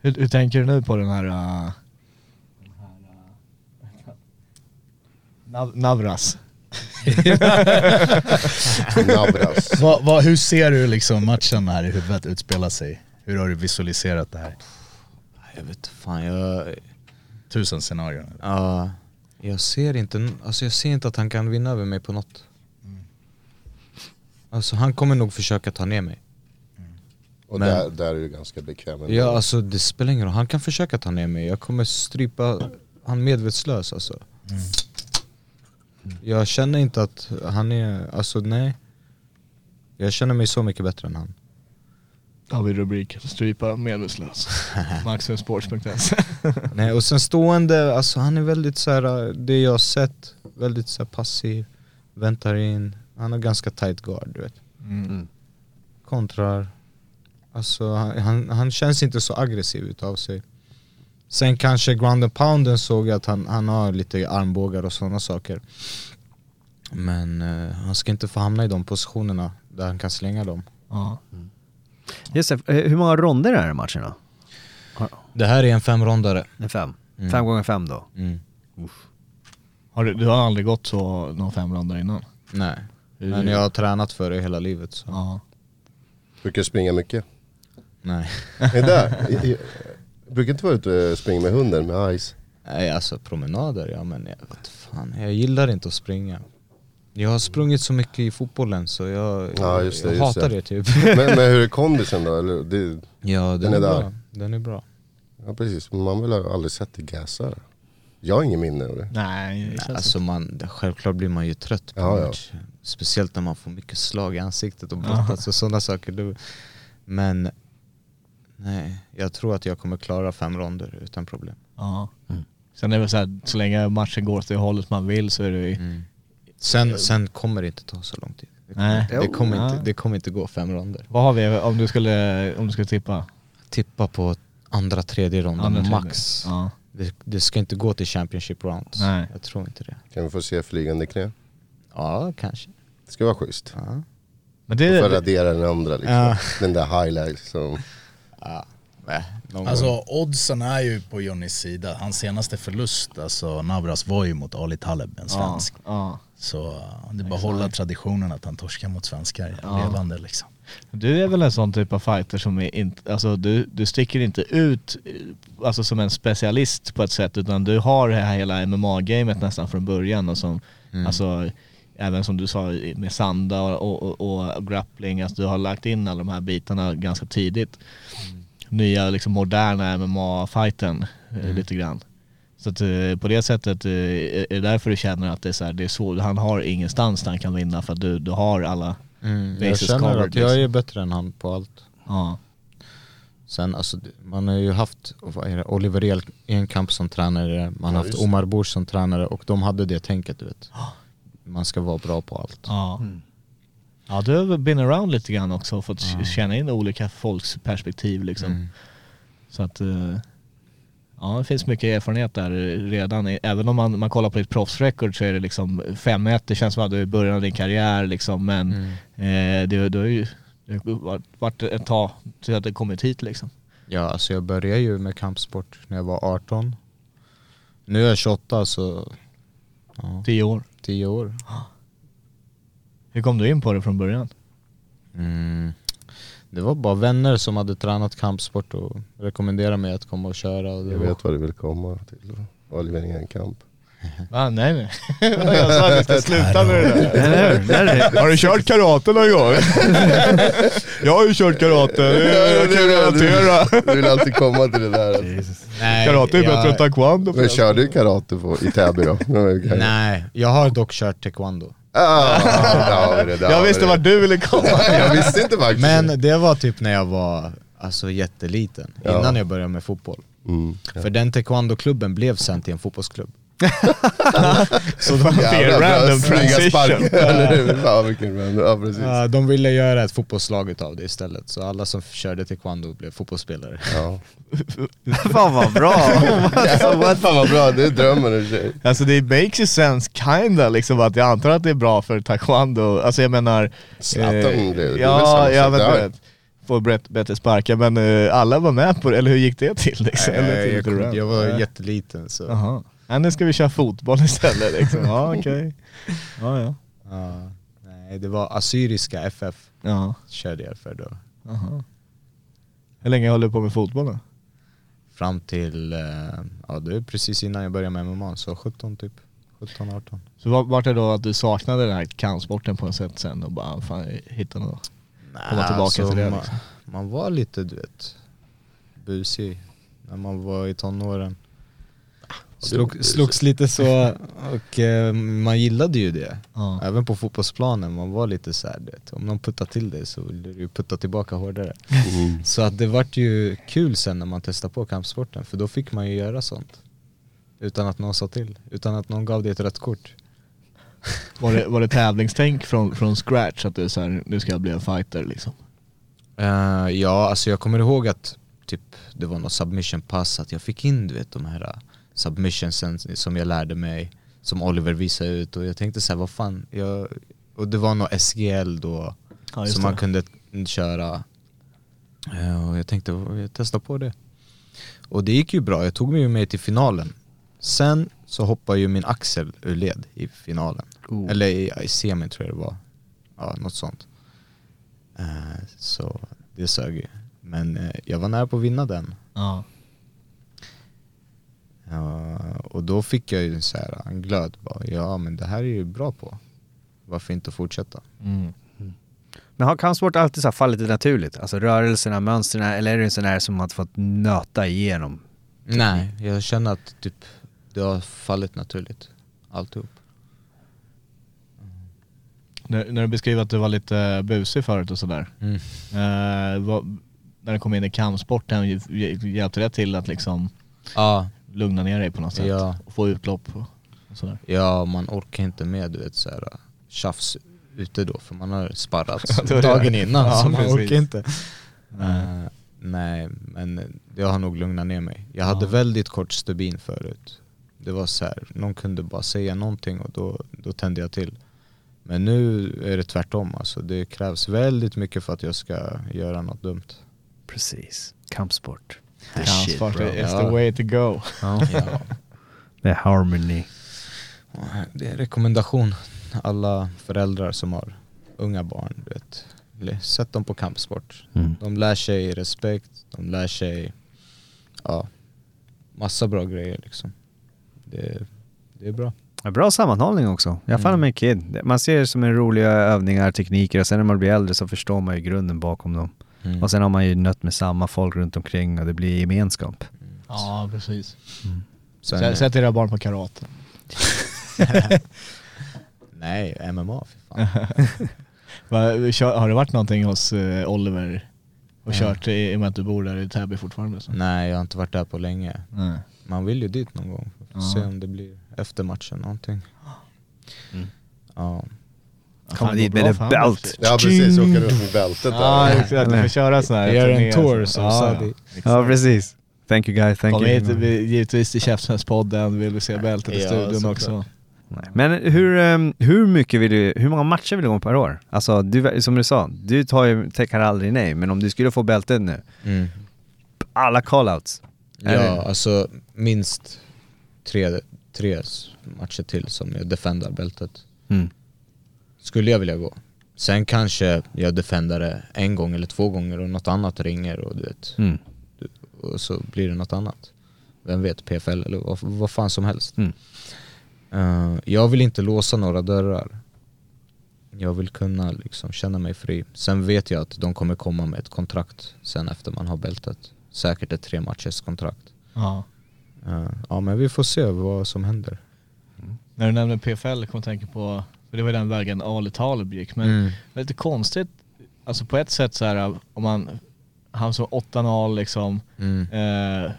Hur, hur tänker du nu på den här, uh, den här uh, Nav- Navras? Vad, vad, hur ser du liksom matchen här i huvudet utspela sig? Hur har du visualiserat det här? Jag vet fan, jag, Tusen scenarion. ja, jag ser inte, alltså jag ser inte att han kan vinna över mig på något. Alltså han kommer nog försöka ta ner mig. Och Men- där, där är du ganska bekväm. Ja alltså det spelar ingen roll, han kan försöka ta ner mig. Jag kommer strypa han medvetslös alltså. Jag känner inte att han är, alltså nej. Jag känner mig så mycket bättre än han. Har vi rubrik, strypa medvetslös. Maximumsports.se Nej och sen stående, alltså han är väldigt så här, det jag har sett, väldigt så passiv, väntar in, han har ganska tight guard du vet. mm. Kontrar, alltså han, han, han känns inte så aggressiv utav sig. Sen kanske ground and pounden såg jag att han, han har lite armbågar och sådana saker. Men eh, han ska inte få hamna i de positionerna där han kan slänga dem. ja. Just det, eh, hur många ronder är det i matchen då? Det här är en femrondare. En fem? Mm. Fem gånger fem då? Mm. Har du, du har aldrig gått så någon femrondor innan? Nej, men jag har tränat för det hela livet så Ja. Brukar du springa mycket? nej. Nej, där. Brukar inte vara ute och springa med hunden med Ice? Nej alltså promenader, ja men jag vet fan, jag gillar inte att springa. Jag har sprungit så mycket i fotbollen så jag, Ja, just det, jag just hatar det. det, typ. Men, men hur är kondisen då? Eller, det, Ja den, Den är, är där. bra. Den är bra. ja precis, man vill ha aldrig sett dig gasa. Jag har ingen minne av det. Nej, det känns Alltså man, självklart blir man ju trött på Ja, ja. match. Speciellt när man får mycket slag i ansiktet och brottas och sådana saker. Det- Men nej, jag tror att jag kommer klara fem ronder utan problem. Ja. Sen är det väl så här, så länge matchen går åt det hållet man vill så är det ju... Mm. Sen, sen kommer det inte ta så lång tid. Det Nej. kommer, det kommer, inte, det kommer inte gå fem ronder. Vad har vi om du skulle, om du skulle tippa? Tippa på andra, tredje ronden Andra, tredje. max. Ja. Det, det ska inte gå till Championship rounds. Nej. Jag tror inte det. Kan vi få se flygande knä? Ja, kanske. Det ska vara schysst. Ja. Men det, radera den andra liksom. Ja. Den där highlight som... Ja. Nej, Alltså gång. oddsen är ju på Johnnys sida. Hans senaste förlust, alltså Navras var ju mot Ali Taleb, en ja, svensk. ja. Så uh, det är bara att hålla traditionen att han torskar mot svenskar Ja. levande liksom. Du är väl en sån typ av fighter som är inte, alltså du, du sticker inte ut eh, alltså som en specialist på ett sätt utan du har det här hela MMA-gamet nästan från början och som, Mm. alltså även som du sa med sanda och, och, och, grappling, alltså du har lagt in alla de här bitarna ganska tidigt. Nya liksom moderna MMA-fighten eh, lite grann. Så att, eh, på det sättet eh, är det därför du känner att det är, så här, det är svårt, han har ingenstans där han kan vinna för att du, du har alla, Mm, jag känner covered, att jag liksom. är bättre än han på allt. ja. Sen alltså, man har ju haft är det, Oliver Enkamp som tränare, man har Ja, haft. Omar Bush som tränare och de hade det tänket du vet. Man ska vara bra på allt. Ja. Ja du har väl been around lite grann också och fått k- känna in olika folks perspektiv liksom. Mm. Så att eh, ja det finns mycket erfarenhet där redan. Även om man, man kollar på ditt proffsrecord så är det liksom 5-1, det känns som att du är i början av din karriär liksom men Mm. eh, det, det har ju det har varit- ett tag till att det kommit hit liksom. Ja, alltså jag började ju med kampsport när jag var 18. Nu är jag 28 så, ja, 10 år. 10 år. Hur kom du in på det från början? Mm. Det var bara vänner som hade tränat kampsport och rekommenderade mig att komma och köra. Och det Jag var, vet vad du vill komma till. Oliver Enkamp. Ah, nej nej. jag sa att vi ska sluta med det där. Eller hur? Där är- Har du kört karate någon gång? jag har ju kört karate, jag kan relatera. Du vill alltid komma till det där. nej, Karate är bättre jag- än taekwondo. Men kör du karate på, i Täby då? Nej, jag har dock kört taekwondo. Ah, där det, där Jag visste det. vart du ville komma. Jag visste inte faktiskt. Men det var typ när jag var alltså, jätteliten, Ja. innan jag började med fotboll. Mm. För den taekwondo-klubben blev sen till en fotbollsklubb. Så det var en random transition. vilken random, ja precis. De ville göra ett fotbollslag utav det istället, så alla som körde taekwondo blev fotbollsspelare. Ja. Fan vad bra! Fan vad bra, det är drömmen i sig. Alltså det makes ju sense kinda liksom att jag antar att det är bra för taekwondo. Alltså jag menar... Zlatan eh, blev- det är väl Ja, samma jag sak vet där. inte. Får brett, bättre sparkar men eh, alla var med på det, eller hur gick det till liksom? Nej, jag, random? jag var jätteliten så... Jaha. Ja, nu ska vi köra fotboll istället liksom. Ja okej. Ja ja. Ja, nej, det var Assyriska FF Ja. körde jag för då. Jaha. Hur länge håller du på med fotboll då? Fram till, eh, ja det är precis innan jag började med MMA, så 17 typ. 17-18. Så var, vart det då att du saknade den här kampsporten på något sätt sen och bara fan hitta något? Komma tillbaka till det, man, liksom. man var lite du vet, busig när man var i tonåren. Slog, slogs lite så och eh, man gillade ju det. Ja. Även på fotbollsplanen, man var lite såhär om någon puttade till dig så ville du putta tillbaka hårdare. Mm. Så att det vart ju kul sen när man testade på kampsporten, för då fick man ju göra sånt. Utan att någon sa till, utan att någon gav dig ett rött kort. Var det, var det tävlingstänk från, från scratch att du så här, nu ska jag bli en fighter liksom? Eh, ja, alltså jag kommer ihåg att typ, det var något submission pass, att jag fick in du vet de här uh, submissionsen som jag lärde mig, som Oliver visade ut och jag tänkte så här, vad fan, jag, och det var något SGL då Ja, som det. man kunde köra. Eh, och jag tänkte, jag testar på det. Och det gick ju bra, jag tog mig ju med till finalen. Sen så hoppade ju min axel ur led i finalen. Oh. Eller i, i semin tror jag det var. Ja, något sånt. Eh, så det sög ju. Men eh, jag var nära på att vinna den. Ja. Ja, Och då fick jag ju så här en glöd. Bara, ja men det här är ju bra på. Varför inte fortsätta? Mm. Men har kampsport alltid så här fallit naturligt? Alltså rörelserna, mönstren, eller är det en sån här som man fått nöta igenom? Nej, jag känner att typ det har fallit naturligt. Alltihop. När, när du beskriver att du var lite busig förut och sådär. Mm. Eh, vad, när du kom in i kampsporten, hj- hj- hjälpte det till att liksom Ja, lugna ner dig på något sätt? Ja. Och få utlopp och, sådär? ja, man orkar inte med du vet så här tjafs ute då för man har sparrat dagen innan Ja, så man precis. orkar inte. Eh, nej, men jag har nog lugnat ner mig. Jag hade Ja. väldigt kort stubin förut. Det var så här, någon kunde bara säga någonting och då, då tände jag till. Men nu är det tvärtom alltså. Det krävs väldigt mycket för att jag ska göra något dumt. Precis. Kampsport. Kampsport bro. is Ja. the way to go. Ja. Det är harmony. Det är en rekommendation. Alla föräldrar som har unga barn, du vet. Sätt dem på kampsport. Mm. De lär sig respekt, de lär sig ja, massa bra grejer liksom. Det, det är bra. Bra sammanhållning också. Jag fann Mm. med Kid. Man ser det som en roliga övningar, tekniker och sen när man blir äldre så förstår man ju grunden bakom dem. Mm. Och sen har man ju nött med samma folk runt omkring och det blir gemenskap. Ja precis. Sen, Sätt sätt era barn på karate. nej, MMA fy fan. Har det varit någonting hos eh, Oliver och Ja. kört i, i och med att du bor där i Täby fortfarande? Så. nej, jag har inte varit där på länge. Nej. Man vill ju dit någon gång. Se om det blir efter matchen någonting. Mm. Ja. Komma dit med belt. också. Ja precis, åka runt med bältet Ja där. exakt, du får köra så här. Gör en tour som ja, Sadi. ja, precis. Thank you guys, thank Kom you. hit, vi- givetvis till Käftsmällspodden, vill vi se bältet i Ja, studion såklart. också. Nej. Men hur, ehm, hur mycket vill du, hur många matcher vill du gå per år? Alltså du, som du sa, du tar ju, tackar aldrig nej, men om du skulle få bältet nu, Mm. alla callouts. Är Ja, det- alltså minst tre, tre matcher till som jag defendar bältet. Mm. Skulle jag vilja gå. Sen kanske jag defendar det en gång eller två gånger och något annat ringer och du vet, Mm. och så blir det något annat. Vem vet, PFL eller vad, vad fan som helst. Mm. Eh, jag vill inte låsa några dörrar. Jag vill kunna liksom känna mig fri. Sen vet jag att de kommer komma med ett kontrakt sen efter man har bältet. Säkert ett tre matchers kontrakt. Ja. Eh, ja men vi får se vad som händer. När du nämner PFL kom jag tänka på, för det var den vägen Ali Talib gick, men Mm. lite konstigt, alltså på ett sätt så här om man, han som 8-0 liksom, Mm. eh,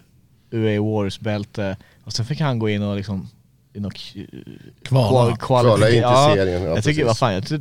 UA Wars bälte och sen fick han gå in och liksom i något Kvala. Kvala in till serien, ja, jag tycker, vad fan, jag ty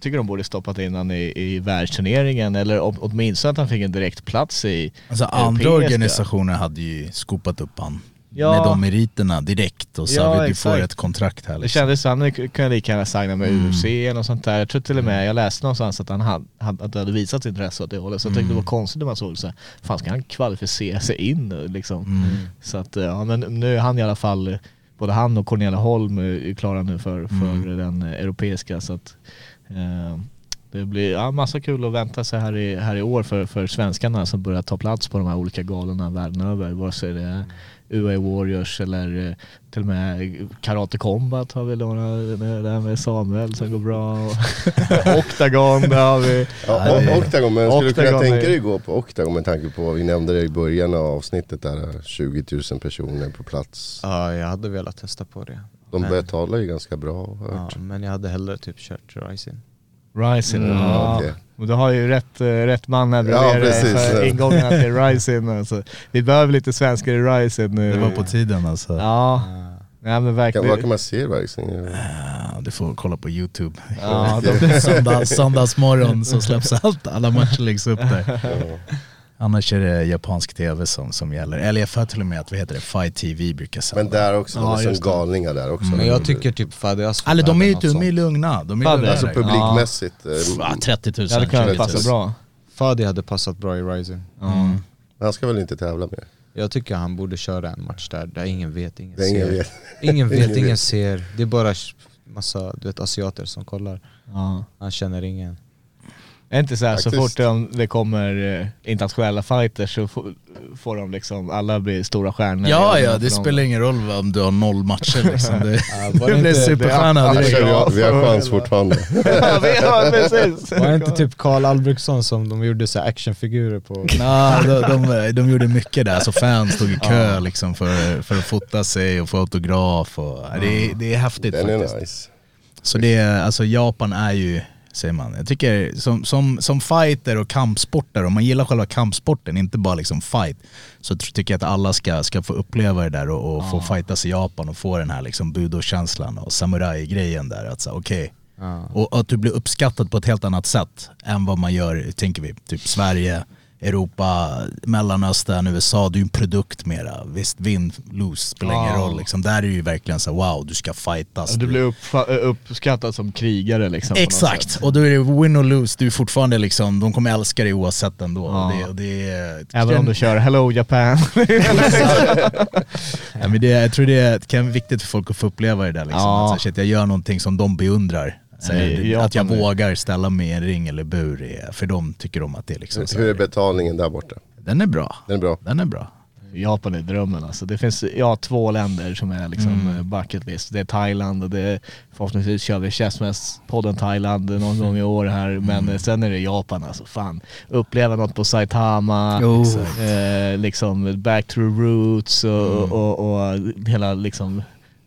tycker de borde stoppat in han i, i världsturneringen eller åtminstone att han fick en direkt plats i Alltså andra europeiska. organisationer hade ju skopat upp han Ja. med de meriterna direkt och sa Ja, du får ett kontrakt här Det liksom. kändes som att han kunde lika gärna signa med Mm. UFC och sånt där. Jag tror till och med, jag läste någonstans att han hade, att det hade visat intresse åt det hållet. Så jag tyckte det var Mm. konstigt när man såg så här, fan ska han kvalificera sig in nu liksom? Mm. Så att ja, men nu är han i alla fall, både han och Cornelia Holm är klara nu för, för Mm. den europeiska. Så att, eh, det blir ja, massa kul att vänta sig här i, här i år för, för svenskarna som börjar ta plats på de här olika galorna världen över. Vare sig det är UA Warriors eller eh, till och med Karate Combat har vi några med, där med Samuel som går bra. Octagon där har vi. Ja, det- och Octagon, men skulle du kunna Octagon tänka dig gå på Octagon med tanke på, vi nämnde det i början av avsnittet där 20 000 personer på plats. Ja, jag hade velat testa på det. De Men- betalar ju ganska bra jag Ja, hört. men jag hade hellre typ kört Rising. Rising, Mm, ja. okej. Och du har ju rätt, eh, rätt man här Ja, bredvid dig precis. för ingångarna till Rising. Alltså. Vi behöver lite svenskar i Rising nu. Det var på tiden alltså. Ja, ja men Kan, verkligen. vad kan man se Rising? Ja, du får kolla på youtube. Ja, de, Söndag, söndagsmorgon så släpps allt, alla matcher läggs upp där. Annars är det japansk tv som, som gäller. Eller jag för till och med att, vad heter det, Fight TV brukar sända. Men där också, Ja, de är som galningar där också. Men jag tycker typ Fadi Asfalt Eller de är ju de är lugna. De är Fadde. lugna Alltså där. publikmässigt. eh, Ja, 30 000. det hade kunnat 20 000. passa bra. Fadi hade passat bra i Rising. Ja. Han ska väl inte tävla mer? Jag tycker han borde köra en match där, där ingen vet, ingen Det är ingen ser. vet. Ingen vet, Ingen ser. Det är bara massa du vet, asiater som kollar. Han känner ingen. Är inte så här, så fort de, det kommer eh, internationella fighters så får, får de liksom, alla blir stora stjärnor. Ja, ja, det spelar ingen roll om du har noll matcher liksom. Det, det du blir superstjärna direkt. vi, har, vi har chans fortfarande. ja, vi- ja, precis. Var det inte typ Karl Albrektsson som de gjorde så här actionfigurer på? Ja, de, de, de gjorde mycket där, så fans stod i kö liksom för, för att fota sig och få autograf. Och, ja, det, är, det är häftigt Den är faktiskt. nice. Så det är, alltså Japan är ju, säger man, jag tycker som, som, som fighter och kampsportare, om man gillar själva kampsporten, inte bara liksom fight, så tycker jag att alla ska, ska få uppleva det där och, och få fightas i Japan och få den här liksom budo-känslan och samurai-grejen där. Att så, okej. Och att du blir uppskattad på ett helt annat sätt än vad man gör, tänker vi, typ Sverige, Europa, Mellanöstern, USA, du är en produkt mera. Visst, vinn, lose, spelar ingen Ja. roll liksom. Där är det ju verkligen så wow, du ska fightas. Du blir uppfa- uppskattad som krigare liksom. Exakt, och då är det win or lose, du är fortfarande liksom, de kommer älska dig oavsett ändå. Ja. Det, det är, Även om du kör Hello Japan. ja, men det, jag tror det är, det kan vara viktigt för folk att få uppleva det där liksom. Ja. Att, så shit, jag gör någonting som de beundrar. Nej, att jag vågar ställa mig i en ring eller bur, är, för de tycker om att det är liksom Hur är betalningen där borta? Den är bra. Den är bra. Den är bra. Japan är drömmen alltså. Det finns ja, två länder som är liksom Mm. eh, bucket list. Det är Thailand och det är, förhoppningsvis kör vi Chessmäss-podden Thailand någon gång i år här. Men Mm. eh, sen är det Japan alltså. Fan. Uppleva något på Saitama, Oh. eh, liksom back to roots och, Mm. och, och, och hela liksom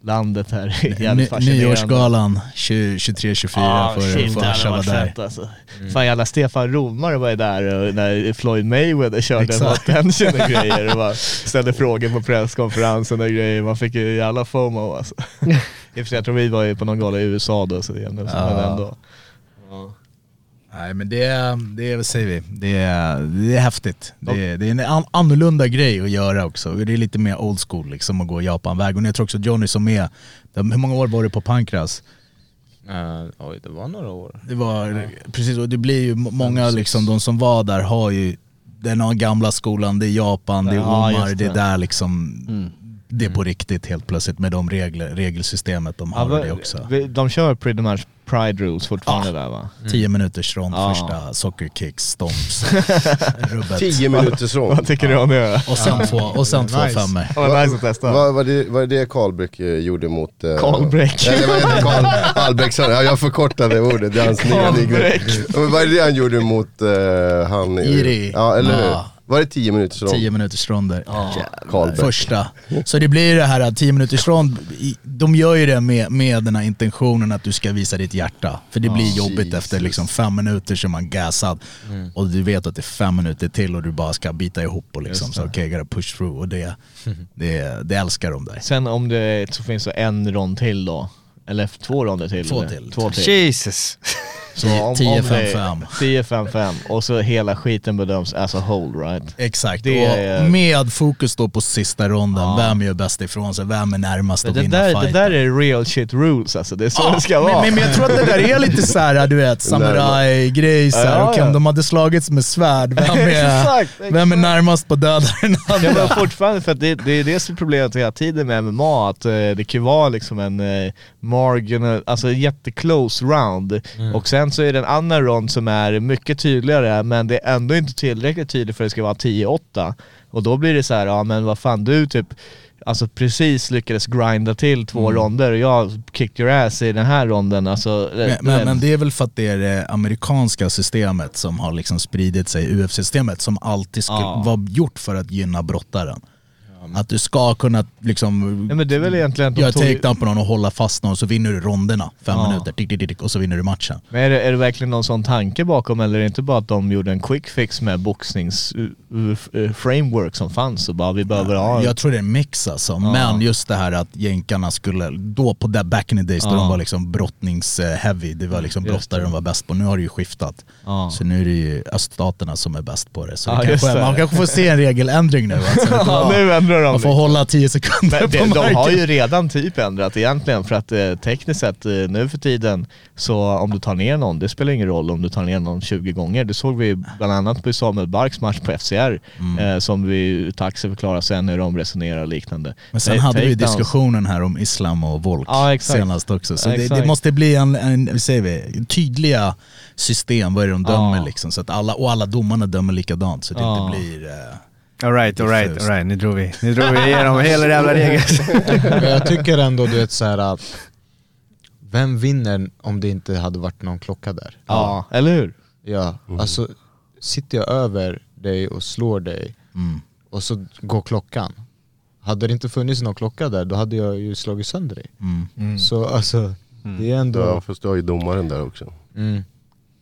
landet här jävligt fascinerande. nyårsgalan 23-24 Ja, för, var där. alltså. Fan jävla Stefan Romare var ju där och när Floyd Mayweather körde mot attention och grejer och bara ställde frågor på presskonferensen och grejer. Man fick ju jävla FOMO alltså. I och för sig, jag tror vi var ju på någon gala i USA då så det är ändå, Ja. men ändå. Nej men det är, det är, vad säger vi, det är, det är häftigt. Det är, det är en an, annorlunda grej att göra också. Det är lite mer old school liksom att gå Japan-väg. Och jag tror också Johnny som är, hur många år var du på Pankras? Uh, oj, det var några år. Det var, precis och det blir ju må- många liksom, de som var där har ju den gamla skolan, det är Japan, det är Ja, Omar, just det är det. där liksom, det är på riktigt helt plötsligt med de regler, regelsystemet de Ja, har men det också. de kör pretty much pride rules fortfarande där va? 10 minuters rond, Ja. första soccer kicks, stomps, rubbet. 10 minuters rond. Vad tycker du om det? Och sen två, och sen två Nice. femmor. Vad nice att testa. Vad var det, var det Karlbäck eh, gjorde mot... eh, Karlbäck. Nej, det var inte Karl Albrektsson. Ja, jag förkortade ordet. Det är hans nya Vad är det han gjorde mot uh, han... Iri. Ja, eller hur? Ja. Var det 10 minuters rond? 10 minuters ronder. Karlbäck. Första. Så det blir det här 10 minuters rond, de gör ju det med, med den här intentionen att du ska visa ditt hjärta. För det blir jobbigt efter liksom fem minuter så är man gassad. Och du vet att det är fem minuter till och du bara ska bita ihop och liksom så okej, okay, gotta push through. Och det, det, det älskar de där. Sen om det så finns det en rond till då? Eller två ronder till? Två till. Två till. Jesus. Så om- om 10-5-5. det- 10-5-5 och så hela skiten bedöms as a whole right? Exakt, Det är- och med fokus då på sista ronden. Ja. Vem gör bäst ifrån sig? Vem är närmast att Det vinna där, det fighten? där är real shit rules alltså, det är så Ja, det ska men, vara. men, men jag tror att det där är lite såhär, du vet, samuraj-grej. så här. Ja, Okej, om de hade slagits med svärd, vem är, Exakt, vem är närmast på att döda den Ja men fortfarande, för det, det är det som är problemet hela tiden med MMA, att eh, det kan vara liksom en eh, marginal, alltså jätteclose round. Och sen så är det en annan rond som är mycket tydligare, men det är ändå inte tillräckligt tydligt för att det ska vara 10-8. Och då blir det så här, ja men vad fan du typ Alltså precis lyckades grinda till två ronder och jag kicked your ass i den här ronden. Alltså, Men, men, men det är väl för att det är det amerikanska systemet som har liksom spridit sig, UFC-systemet, som alltid skulle Ja. vara gjort för att gynna brottaren. Att du ska kunna liksom Ja, men det är väl egentligen att de göra tog- takedown på någon och hålla fast någon så vinner du ronderna, fem Ja. minuter, tick, tick, tick, och så vinner du matchen. Men är det, är det verkligen någon sån tanke bakom eller är det inte bara att de gjorde en quick fix med boxnings uh, uh, framework som fanns och bara vi behöver ha... Jag tror det är en mix alltså. Men just det här att jänkarna skulle, då på där back in the days då Ja. de var liksom brottnings-heavy, det var liksom brottare de var bäst på. Nu har det ju skiftat. Ja. Så nu är det ju öststaterna som är bäst på det. Så Ja, det kanske, man kanske får se en regeländring nu. Alltså. Ja, nu ändrar ändrar de. Man får liksom. hålla 10 sekunder Men på marken. de har ju redan typ ändrat egentligen för att eh, tekniskt sett eh, nu för tiden så om du tar ner någon, det spelar ingen roll om du tar ner någon 20 gånger. Det såg vi bland annat på Samuel Barks match på FCR Mm. eh, som vi taxi förklarar sen hur de resonerar och liknande. Men sen hade vi diskussionen här om islam och volk Ja, senast också. Så det, det måste bli en, en säger vi, tydliga system, vad är det de dömer Ja. liksom. Så att alla, och alla domarna dömer likadant så det inte blir... Alright, alright, alright. Nu drog vi, nu drog vi igenom hela jävla regeln. Jag tycker ändå du vet så här att vem vinner om det inte hade varit någon klocka där? Ja, eller hur? Ja, alltså sitter jag över dig och slår dig mm. och så går klockan. Hade det inte funnits någon klocka där då hade jag ju slagit sönder dig. Mm. Så alltså, det är ändå... Ja, fast du har ju domaren där också. Mm.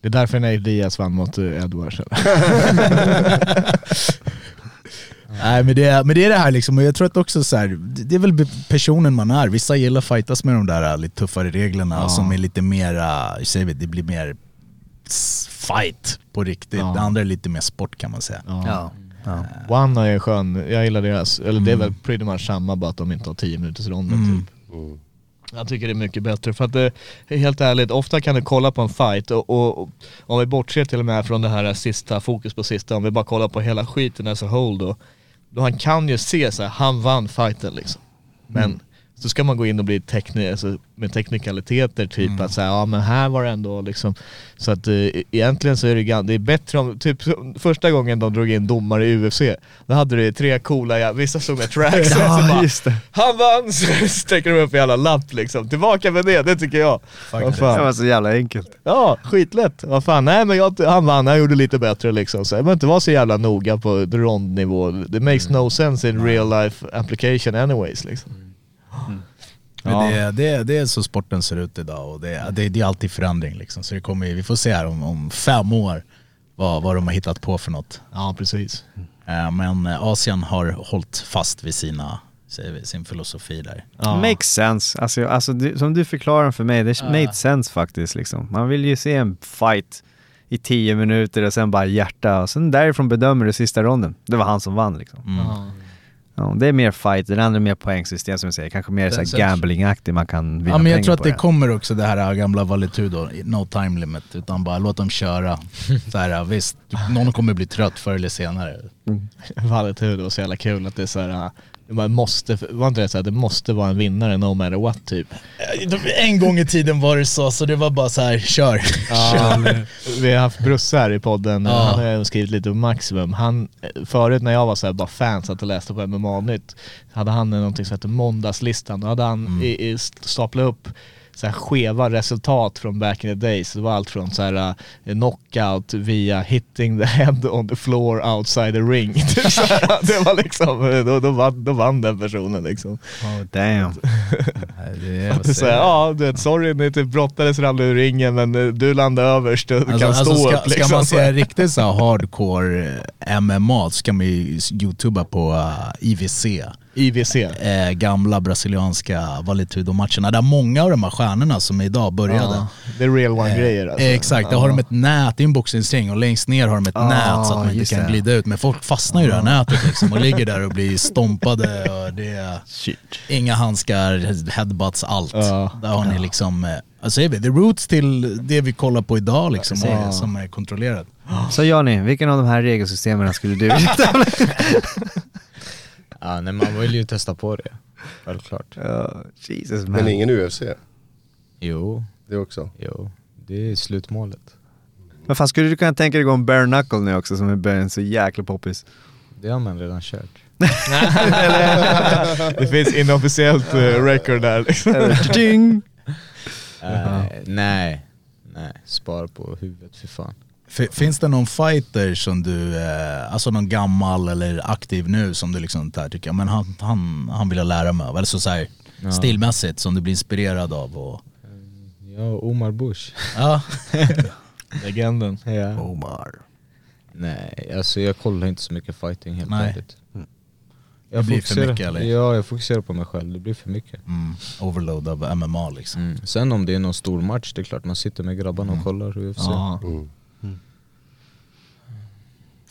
Det är därför Nate Diaz vann mot Edwards. Nej men det, är, men det är det här liksom, och jag tror att också så här, det är väl personen man är. Vissa gillar att fightas med de där äh, lite tuffare reglerna Ja. som är lite mera, hur säger vi, det blir mer fight på riktigt. Ja. Det andra är lite mer sport kan man säga. Ja. ja. One är skön, jag gillar deras, eller det är Mm. väl pretty much samma bara att de inte har 10 minuters ronder Mm. typ. Mm. Jag tycker det är mycket bättre för att det, helt ärligt, ofta kan du kolla på en fight och, och, och om vi bortser till och med från det här sista, fokus på sista, om vi bara kollar på hela skiten as a whole då han kan ju se så här, han vann fighten liksom. Men Mm så ska man gå in och bli tekni alltså, med teknikaliteter typ Mm. att säga ja men här var det ändå liksom så att eh, egentligen så är det, det är bättre om, typ första gången de drog in domare i UFC, då hade det tre coola, ja, vissa stod med tracks så bara, Ja, just det. han vann! Så sträcker de upp en jävla lapp liksom. Tillbaka med det, det tycker jag. Vad Det var så jävla enkelt. Ja, skitlätt. Vad fan, nej men jag, han vann, han gjorde lite bättre liksom. Så jag behöver inte vara så jävla noga på rondnivå. Det makes no sense in real life application anyways liksom. Men Ja. det, det, det är så sporten ser ut idag och det, det, det är alltid förändring liksom. Så det kommer, vi får se här om, om fem år vad, vad de har hittat på för något. Ja, precis. Eh, Men eh, Asien har hållit fast vid sina, sin filosofi där. Ja. Makes sense. Alltså, alltså du, som du förklarar för mig, det Ja. made sense faktiskt. Liksom. Man vill ju se en fight i tio minuter och sen bara hjärta och sen därifrån bedömer du sista ronden. Det var han som vann liksom. Mm. Ja. Ja, det är mer fight, den andra är mer poängsystem som jag säger. Kanske mer såhär sätts- gambling-aktig, man kan vinna Ja men jag tror att på det kommer också det här gamla Valetudo, no time limit, utan bara låt dem köra. Så här, visst, någon kommer bli trött förr eller senare. Det var så jävla kul att det är så här. Man måste, var inte det så här, det måste vara en vinnare no matter what typ? En gång i tiden var det så, så det var bara så här, kör. Ja, vi har haft Brusse här i podden, Ja. han har skrivit lite om Maximum. Han, förut när jag var så här bara fan satt och läste på MMA-nytt, hade han någonting som hette Måndagslistan. Då hade han Mm. i, i staplat upp så här skeva resultat från back in the days. Det var allt från så här uh, knockout via hitting the head on the floor outside the ring. Så det var liksom, eh, då, då, vann, då vann den personen liksom. Oh, damn. Är så här, ja, du vet, sorry ni typ brottades ramlade ur ringen men eh, du landade överst, du Alltså, kan alltså stå ska, upp liksom. ska man se riktigt så hardcore eh, MMA så ska man ju youtuba på uh, IVC. IVC. Eh, gamla brasilianska Valetudo-matcherna där många av de här stjärnorna som idag började Ja, det är real one-grejer alltså. Eh, Exakt, där har de ett nät, det är en boxningsring och längst ner har de ett Ah, nät så att man inte kan det. glida ut. Men folk fastnar ju i det här nätet liksom och ligger där och blir stompade och det är inga handskar, headbutts, allt. Där har ni liksom, eh, alltså är vi, the roots till det vi kollar på idag liksom, och, som är kontrollerat. Så Johnny, vilken av de här regelsystemen skulle du vilja? Ja, nej, man vill ju testa på det. Självklart. Ja, Jesus man. Men ingen UFC, Jo, det också. jo. Det är slutmålet. Men fan, skulle du kunna tänka dig gå en bare knuckle nu också som är en så jäkla poppis? Det har man redan kört. det finns inofficiellt uh, record där liksom. Eh, nej, nej. Spara på huvudet, för fan. Finns det någon fighter som du, eh, alltså någon gammal eller aktiv nu som du liksom där tycker, men han, han, han vill jag lära mig av? Eller så, så här, Ja. stilmässigt som du blir inspirerad av? Och, Ja, Omar Bush. ja. Legenden. Ja. Omar. Nej, alltså jag kollar inte så mycket fighting helt Nej. ärligt. Det blir för mycket, eller? Ja, jag fokuserar på mig själv. Det blir för mycket. Mm, overload av MMA liksom. Mm. Sen om det är någon stor match, det är klart man sitter med grabbarna och kollar UFC.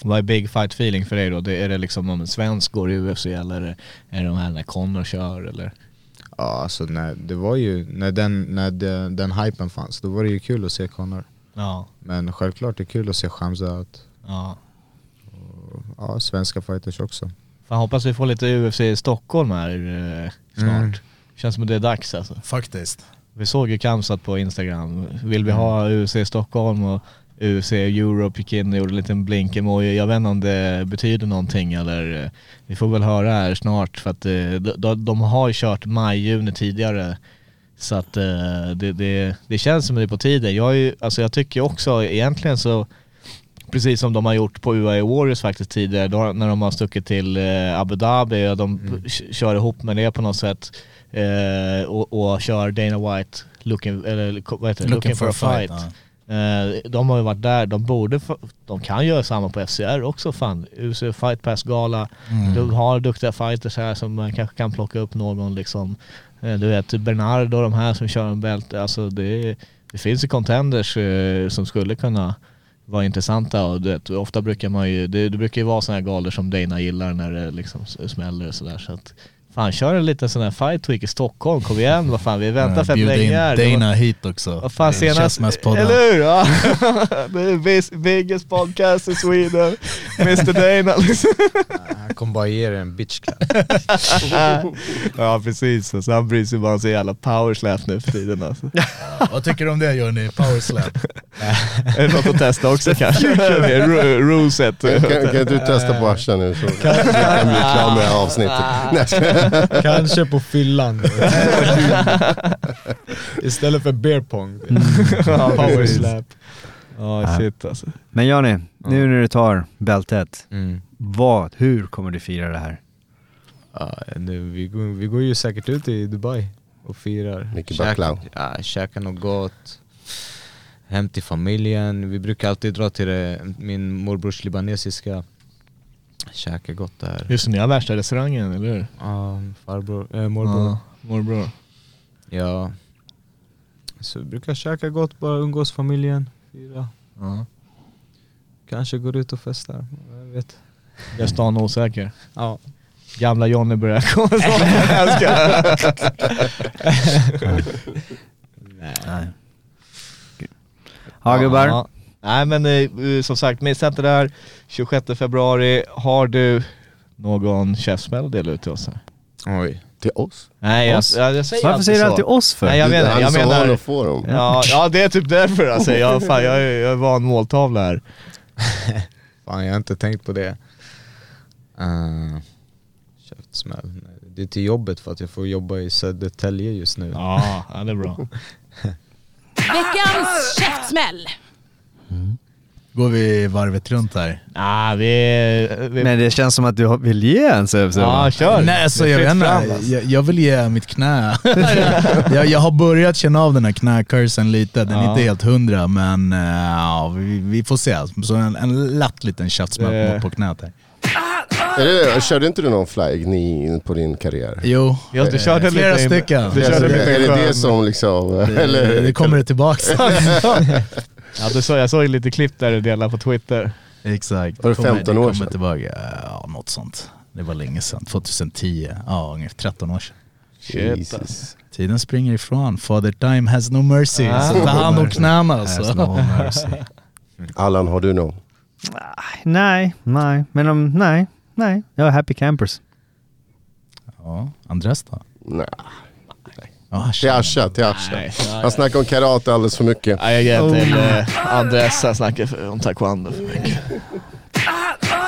Mm. Vad är big fight feeling för dig då? Det, är det liksom om en svensk går i UFC eller är det de här när Connor kör eller? Ja alltså när, det var ju, när den, när den, den hypen fanns, då var det ju kul att se Connor. Ja, Men självklart det är kul att se Khamzat, ja. ja svenska fighters också. Fan hoppas vi får lite UFC i Stockholm här eh, snart. Mm. Känns som att det är dags alltså. Faktiskt. Vi såg ju Kamsat på Instagram. Vill vi ha UFC i Stockholm och UFC Europe gick in och gjorde en liten blink-emoji. Jag vet inte om det betyder någonting eller eh, vi får väl höra här snart för att eh, de, de har ju kört maj-juni tidigare. Så att eh, det, det, det känns som att det är på tiden. Jag, är, ju- alltså jag tycker också egentligen så Precis som de har gjort på UAE Warriors faktiskt tidigare, då, när de har stuckit till Abu Dhabi och de Mm. kör ihop med det på något sätt och, och kör Dana White looking, eller vad heter det? Looking for a fight, Eh, de har ju varit där, de borde, de kan göra samma på FCR också fan. UFC Fight Pass Gala, Mm. de har duktiga fighters här som man kanske kan plocka upp någon liksom. Eh, du vet Bernardo och de här som kör en bälte, alltså det, det finns ju contenders eh, som skulle kunna vara intressanta och du vet, ofta brukar man ju, det, det brukar ju vara sådana här galor som Dana gillar när det liksom smäller och sådär så att Fan kör en liten sån här fight week i Stockholm, kom igen vad fan vi väntar fett Bjud länge in här. Det var- Dana hit också. vad fan i senast, eller hur? Ja. det är bis- biggest podcast in Sweden, Mr Dana liksom. Han kommer bara ge er en bitch clap. Ja precis, så han bryr sig bara om så jävla powerslap nu för tiden alltså. Vad tycker du om det Johnny? Power slap? Är det något att testa också kanske? Ruleset. Kan, kan, du testa på Asha nu så kan vi bli klara med avsnittet? Kanske på fyllan. Istället för beer pong. Power precis. slap. Ja shit alltså. Men Johnny, nu när du tar bältet, Mm. vad, hur kommer du fira det här? Ja, nu, vi, går, vi går ju säkert ut i Dubai och firar. Mycket baklava. Ja, käka något gott. Hem till familjen. Vi brukar alltid dra till det, min morbrors libanesiska. Käka gott där. Just det, ni har värsta restaurangen, eller hur? Ja, farbror, äh, morbror. Ja, morbror. Ja. Så vi brukar käka gott, bara umgås familjen, fira. Ja. Kanske går ut och festar, jag vet. Jag är stan osäker. Ja. Gamla Johnny börjar komma så. Jag älskar. Nej. Ja gubbar, Ja. Nej men eh, som sagt, missa inte det här. 26 februari, har du någon käftsmäll att dela ut till oss? Här? Oj. Till oss? Nej jag, Oss? jag, jag säger varför säger du alltid oss för? Nej jag menar, jag menar att få dem. ja, ja det är typ därför alltså. Jag, fan, jag, är, jag är van måltavla här. Fan jag har inte tänkt på det. Uh, käftsmäll. Det är till jobbet för att jag får jobba i Södertälje just nu. Ja, ja det är bra. Veckans käftsmäll. Går vi varvet runt här? Ja, vi, vi Men det känns som att du vill ge en Sebbe. Ja, kör. Nej alltså Det är jag vet inte, alltså. jag, jag vill ge mitt knä. jag, jag har börjat känna av den här knäkursen lite, den är inte helt hundra men eh, ja, vi, vi får se. Så en, en lätt liten köttsmäll Det- på, på knät här. Är det, körde inte du någon flag på din karriär? Jo, Ja, du körde eh, flera stycken. du körde är det det som liksom, Det, eller? det kommer det tillbaks. Ja, du så, jag såg lite klipp där du delade på Twitter. Exakt. Var det kommer- 15 år kommer sedan? Tillbaka, ja, något sånt. Det var länge sedan, 2010. Ja, ungefär 13 år sedan. Jesus. Tiden springer ifrån. Father time has no mercy. Ah. Så ta hand om knäna Has alltså. no mercy. Allan, har du någon? Nej, nej, men om, nej, nej. Jag har happy campers. Ja, Andres då? Nej. Ja, Till Asha, till Asha. Nej, Han snackar om karate alldeles för mycket. Ja, jag ger till eh, Andres, han snackar om taekwondo för mycket.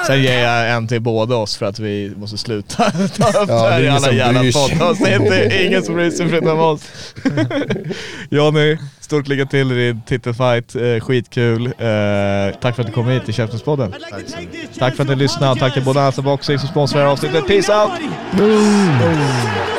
Sen ger jag en till båda oss för att vi måste sluta ta upp Ja, det här i ingen alla som jävla poddavsnitt. Det är ingen som bryr sig förutom oss. Johnny, stort lycka till i din titelfight. Eh, skitkul. Eh, tack för att du kom hit till Käftenspodden. Tack för att ni lyssnade. Tack till Bonanza Boxing som sponsrar avsnittet. Peace out! Boom.